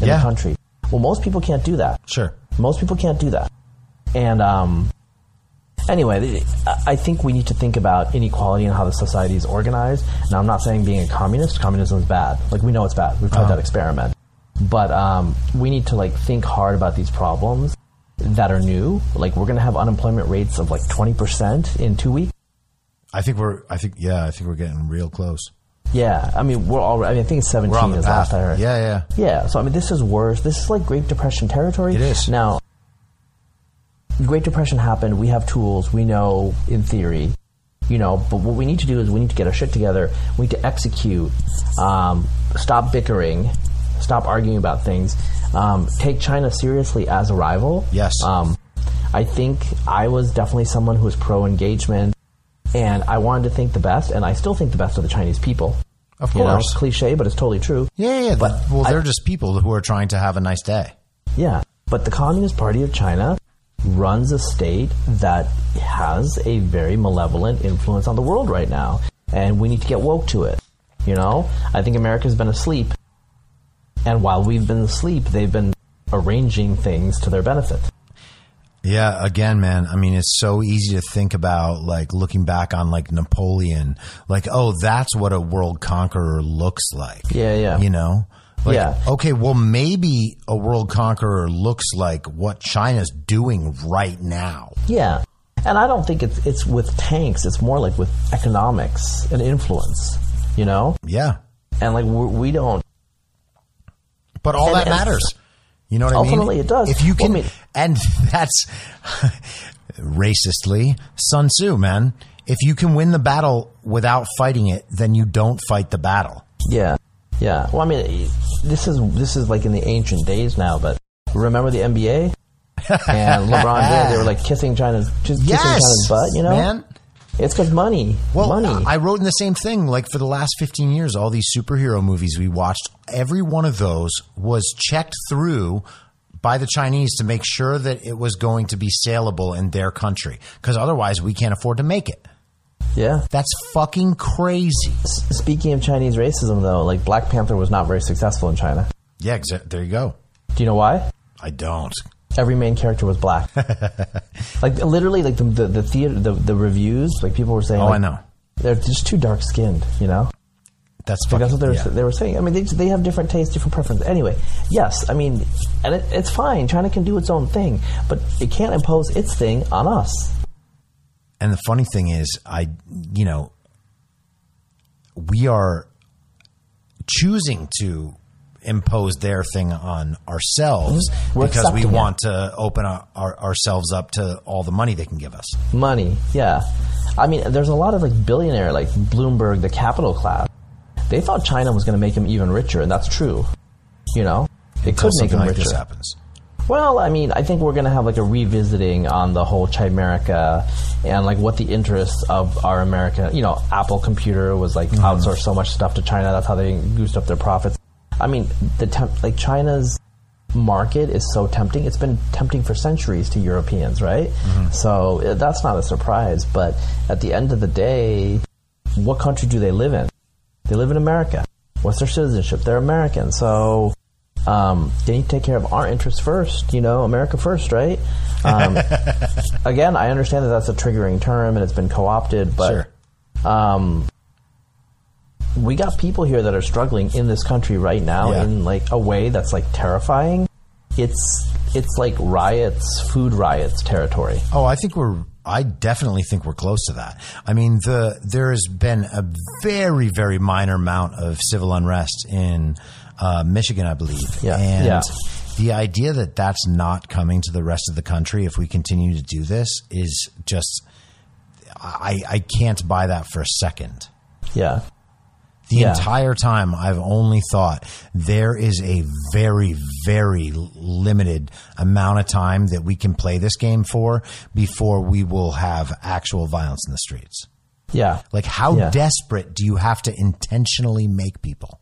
in Yeah. the country. Well, most people can't do that. Sure. Most people can't do that. And um, anyway, I I think we need to think about inequality and how the society is organized. Now, I'm not saying being a communist, communism is bad. Like we know it's bad. We've tried that experiment. But um, we need to like think hard about these problems that are new. Like we're going to have unemployment rates of like 20% in two weeks. I think we're. I think yeah. I think we're getting real close. Yeah, I mean we're all. I mean I think it's 17 We're on the is last I heard. Yeah, yeah. Yeah, so I mean, this is worse. This is like Great Depression territory. It is. Now, Great Depression happened. We have tools. We know in theory, you know, but what we need to do is we need to get our shit together. We need to execute. Um, stop bickering. Stop arguing about things. Um, take China seriously as a rival. Yes. Um, I think I was definitely someone who was pro engagement, and I wanted to think the best, and I still think the best of the Chinese people. Of You know, course. cliche, but it's totally true. Yeah, yeah. But well, they're just people who are trying to have a nice day. Yeah, but the Communist Party of China runs a state that has a very malevolent influence on the world right now, and we need to get woke to it. You know, I think America's been asleep, and while we've been asleep, they've been arranging things to their benefit. Yeah, again, man. I mean, it's so easy to think about, like looking back on like Napoleon, like, oh, that's what a world conqueror looks like. Yeah, yeah. You know, like, Yeah. Okay, well, maybe a world conqueror looks like what China's doing right now. Yeah, and I don't think it's it's with tanks. It's more like with economics and influence. You know, Yeah, and like we're, we don't but all And- that matters. You know what I mean? Ultimately, it does. If you Well, can, I mean- and that's (laughs) racistly Sun Tzu, man. If you can win the battle without fighting it, then you don't fight the battle. Yeah, yeah. Well, I mean, this is this is like in the ancient days now, but remember the NBA and (laughs) LeBron James? They were like kissing China's just kissing China's butt. You know, man. it's because money. Well, money. I wrote in the same thing. Like for the last 15 years, all these superhero movies we watched, every one of those was checked through by the Chinese to make sure that it was going to be saleable in their country. Because otherwise, we can't afford to make it. Yeah. That's fucking crazy. S- Speaking of Chinese racism, though, like Black Panther was not very successful in China. Yeah, exa- there you go. Do you know why? I don't. Every main character was black. (laughs) like literally, like the the, the theater, the, the reviews, like people were saying. Oh, like, I know. They're just too dark skinned. You know. That's fucking, that's what they were, yeah. they were saying. I mean, they, they have different tastes, different preferences. Anyway, yes, I mean, and it, it's fine. China can do its own thing, but it can't impose its thing on us. And the funny thing is, I, you know, we are choosing to impose their thing on ourselves Mm-hmm. We're because we accepting it. want to open our, our, ourselves up to all the money they can give us. Money, yeah. I mean, there's a lot of like billionaire, like Bloomberg, the capital class. They thought China was going to make them even richer, and that's true. You know, it Until could make them like richer. this happens. Well, I mean, I think we're going to have like a revisiting on the whole Chimerica and like what the interests of our American, you know, Apple computer was like Mm-hmm. outsourced so much stuff to China. That's how they goosed up their profits. I mean, the temp- like China's market is so tempting. It's been tempting for centuries to Europeans, right? Mm-hmm. So uh, that's not a surprise. But at the end of the day, what country do they live in? They live in America. What's their citizenship? They're American. So um, they need to take care of our interests first. You know, America first, right? Um, (laughs) again, I understand that that's a triggering term and it's been co-opted, but Sure. um, we got people here that are struggling in this country right now Yeah. in like a way that's like terrifying. It's it's like riots, food riots territory. Oh, I think we're. I definitely think we're close to that. I mean, the there has been a very, very minor amount of civil unrest in uh, Michigan, I believe. Yeah, and yeah. the idea that that's not coming to the rest of the country if we continue to do this is just. I, I can't buy that for a second. Yeah, The Yeah. entire time, I've only thought there is a very, very limited amount of time that we can play this game for before we will have actual violence in the streets. yeah, Like, how Yeah. desperate do you have to intentionally make people?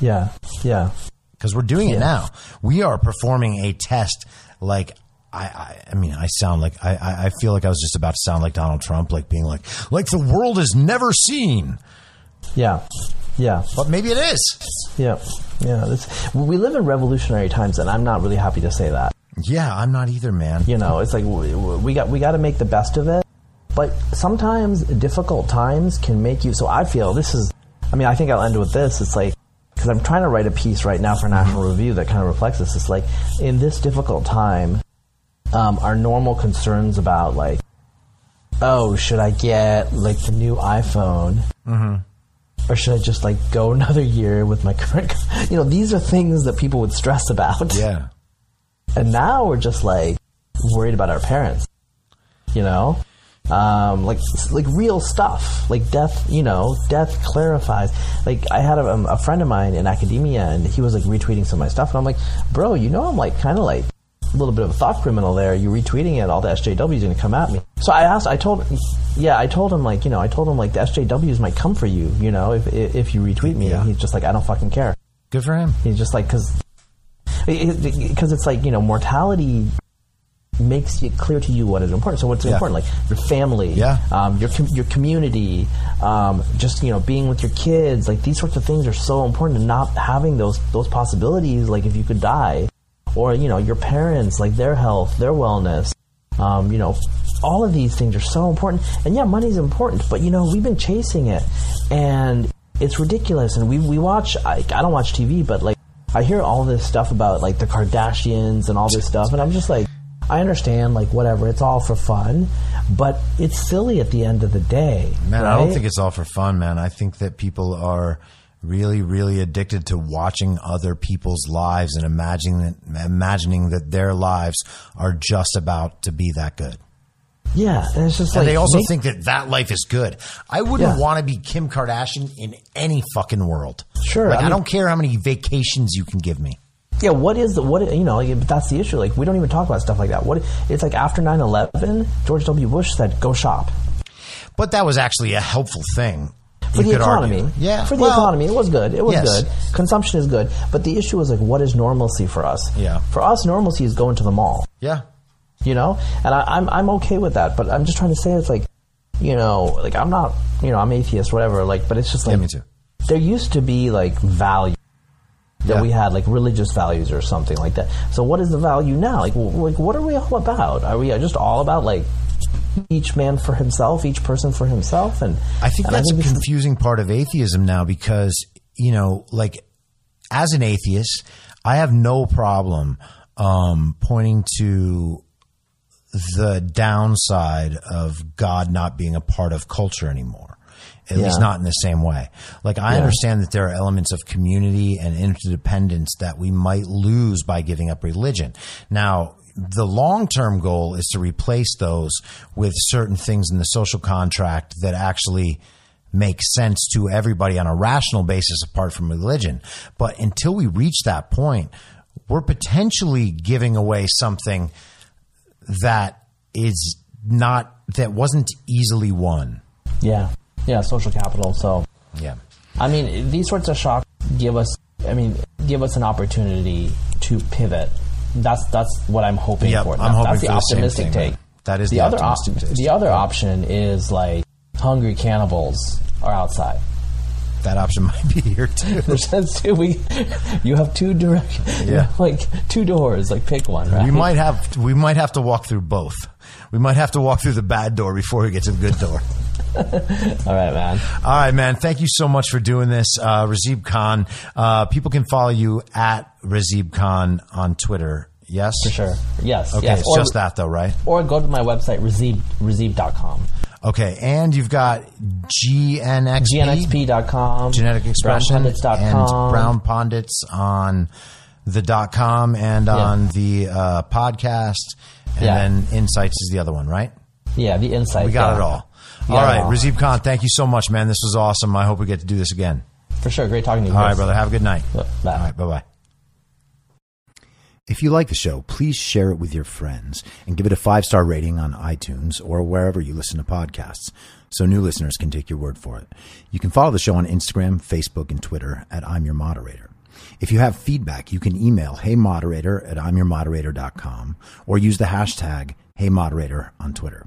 Yeah, yeah. Because we're doing it now. We are performing a test like. I, I, I mean, I sound like I, I I feel like I was just about to sound like Donald Trump, like being like, like the world has never seen. Yeah. Yeah. But maybe it is. Yeah. Yeah. This, we live in revolutionary times, and I'm not really happy to say that. Yeah, I'm not either, man. You know, it's like we, we got we got to make the best of it. But sometimes difficult times can make you. So I feel this is. I mean, I think I'll end with this. It's like because I'm trying to write a piece right now for National Review that kind of reflects this. It's like in this difficult time, um, our normal concerns about like, oh, should I get like the new iPhone? Mm-hmm. Or should I just like go (laughs) another year with my current? You know, these are things that people would stress about. Yeah. And now we're just like worried about our parents. You know, um, like like real stuff, like death. You know, death clarifies. Like I had a, a friend of mine in academia, and he was like retweeting some of my stuff, and I'm like, bro, you know, I'm like kind of like a little bit of a thought criminal there. You retweeting it, all the SJWs going to come at me. So I asked, I told, yeah, I told him like, you know, I told him like the SJWs might come for you, you know, if if you retweet me. Yeah. And he's just like, I don't fucking care. Good for him. He's just like, because because it's like you know, mortality makes it clear to you what is important. So what's Yeah. important, like your family, Yeah. um, your com- your community, um, just you know, being with your kids. Like these sorts of things are so important. And not having those those possibilities, like if you could die, or you know, your parents, like their health, their wellness, um, you know. All of these things are so important, and yeah, money's important. But you know, we've been chasing it, and it's ridiculous. And we we watch. I, I don't watch TV, but like I hear all this stuff about like the Kardashians and all this stuff, and I'm just like, I understand, like whatever, it's all for fun, but it's silly at the end of the day. Man, I don't think it's all for fun, man. I think that people are really, really addicted to watching other people's lives and imagining that, imagining that their lives are just about to be that good. yeah, and it's just And like they also make- think that that life is good. I wouldn't Yeah. want to be Kim Kardashian in any fucking world. Sure, Like, I I, don't care how many vacations you can give me. Yeah, what is the what you know? That's the issue. Like we don't even talk about stuff like that. What it's like after 9-11, George W. Bush said, "Go shop." But that was actually a helpful thing. for you the economy. argue. Yeah. for the well, economy, it was good. It was yes. good. Consumption is good, but the issue is like, what is normalcy for us? Yeah. For us, normalcy is going to the mall. Yeah. You know, and I, I'm I'm okay with that. But I'm just trying to say it's like, you know, like I'm not, you know, I'm atheist, whatever. Like, but it's just Yeah, like me too. there used to be like value that Yeah. we had, like religious values or something like that. So what is the value now? Like, w- like what are we all about? Are we just all about like each man for himself, each person for himself? And I think and that's a this is- confusing part of atheism now because, you know, like as an atheist, I have no problem um, pointing to the downside of God not being a part of culture anymore. At Yeah. least not in the same way. Like I Yeah. understand that there are elements of community and interdependence that we might lose by giving up religion. Now, the long-term goal is to replace those with certain things in the social contract that actually make sense to everybody on a rational basis apart from religion. But until we reach that point, we're potentially giving away something that is not that wasn't easily won. yeah, yeah, social capital. So Yeah. I mean, these sorts of shocks give us, I mean, give us an opportunity to pivot. That's that's what I'm hoping Yep, for. I'm hoping that's the for the optimistic thing, take. That is the, the other optimistic op- take. The other option is like hungry cannibals are outside. That option (laughs) might be here too. (laughs) There's two. We, you have two direct, Yeah. (laughs) like two doors. Like pick one. Right? We might have we might have to walk through both. We might have to walk through the bad door before we get to the good door. (laughs) All right, man. All right, man. Thank you so much for doing this, uh, Razib Khan. Uh, people can follow you at Razib Khan on Twitter. Yes, For sure. Yes. Okay, yes. it's or, just that though, right? Or go to my website, Razib, Razib.com. Okay, and you've got GNXP, GNXP.com. Genetic Expression, BrownPundits.com. and Brown Pundits on the dot com and on the uh, podcast, and Yeah. then Insights is the other one, right? Yeah, the Insights. We got yeah. it all. Yeah, all right, well. Razib Khan, thank you so much, man. This was awesome. I hope we get to do this again. For sure. Great talking to you. All right, Chris. brother. Have a good night. Bye. All right, bye bye. If you like the show, please share it with your friends and give it a five star rating on iTunes or wherever you listen to podcasts so new listeners can take your word for it. You can follow the show on Instagram, Facebook, and Twitter at I'm Your Moderator. If you have feedback, you can email heymoderator at imyourmoderator.com or use the hashtag heymoderator on Twitter.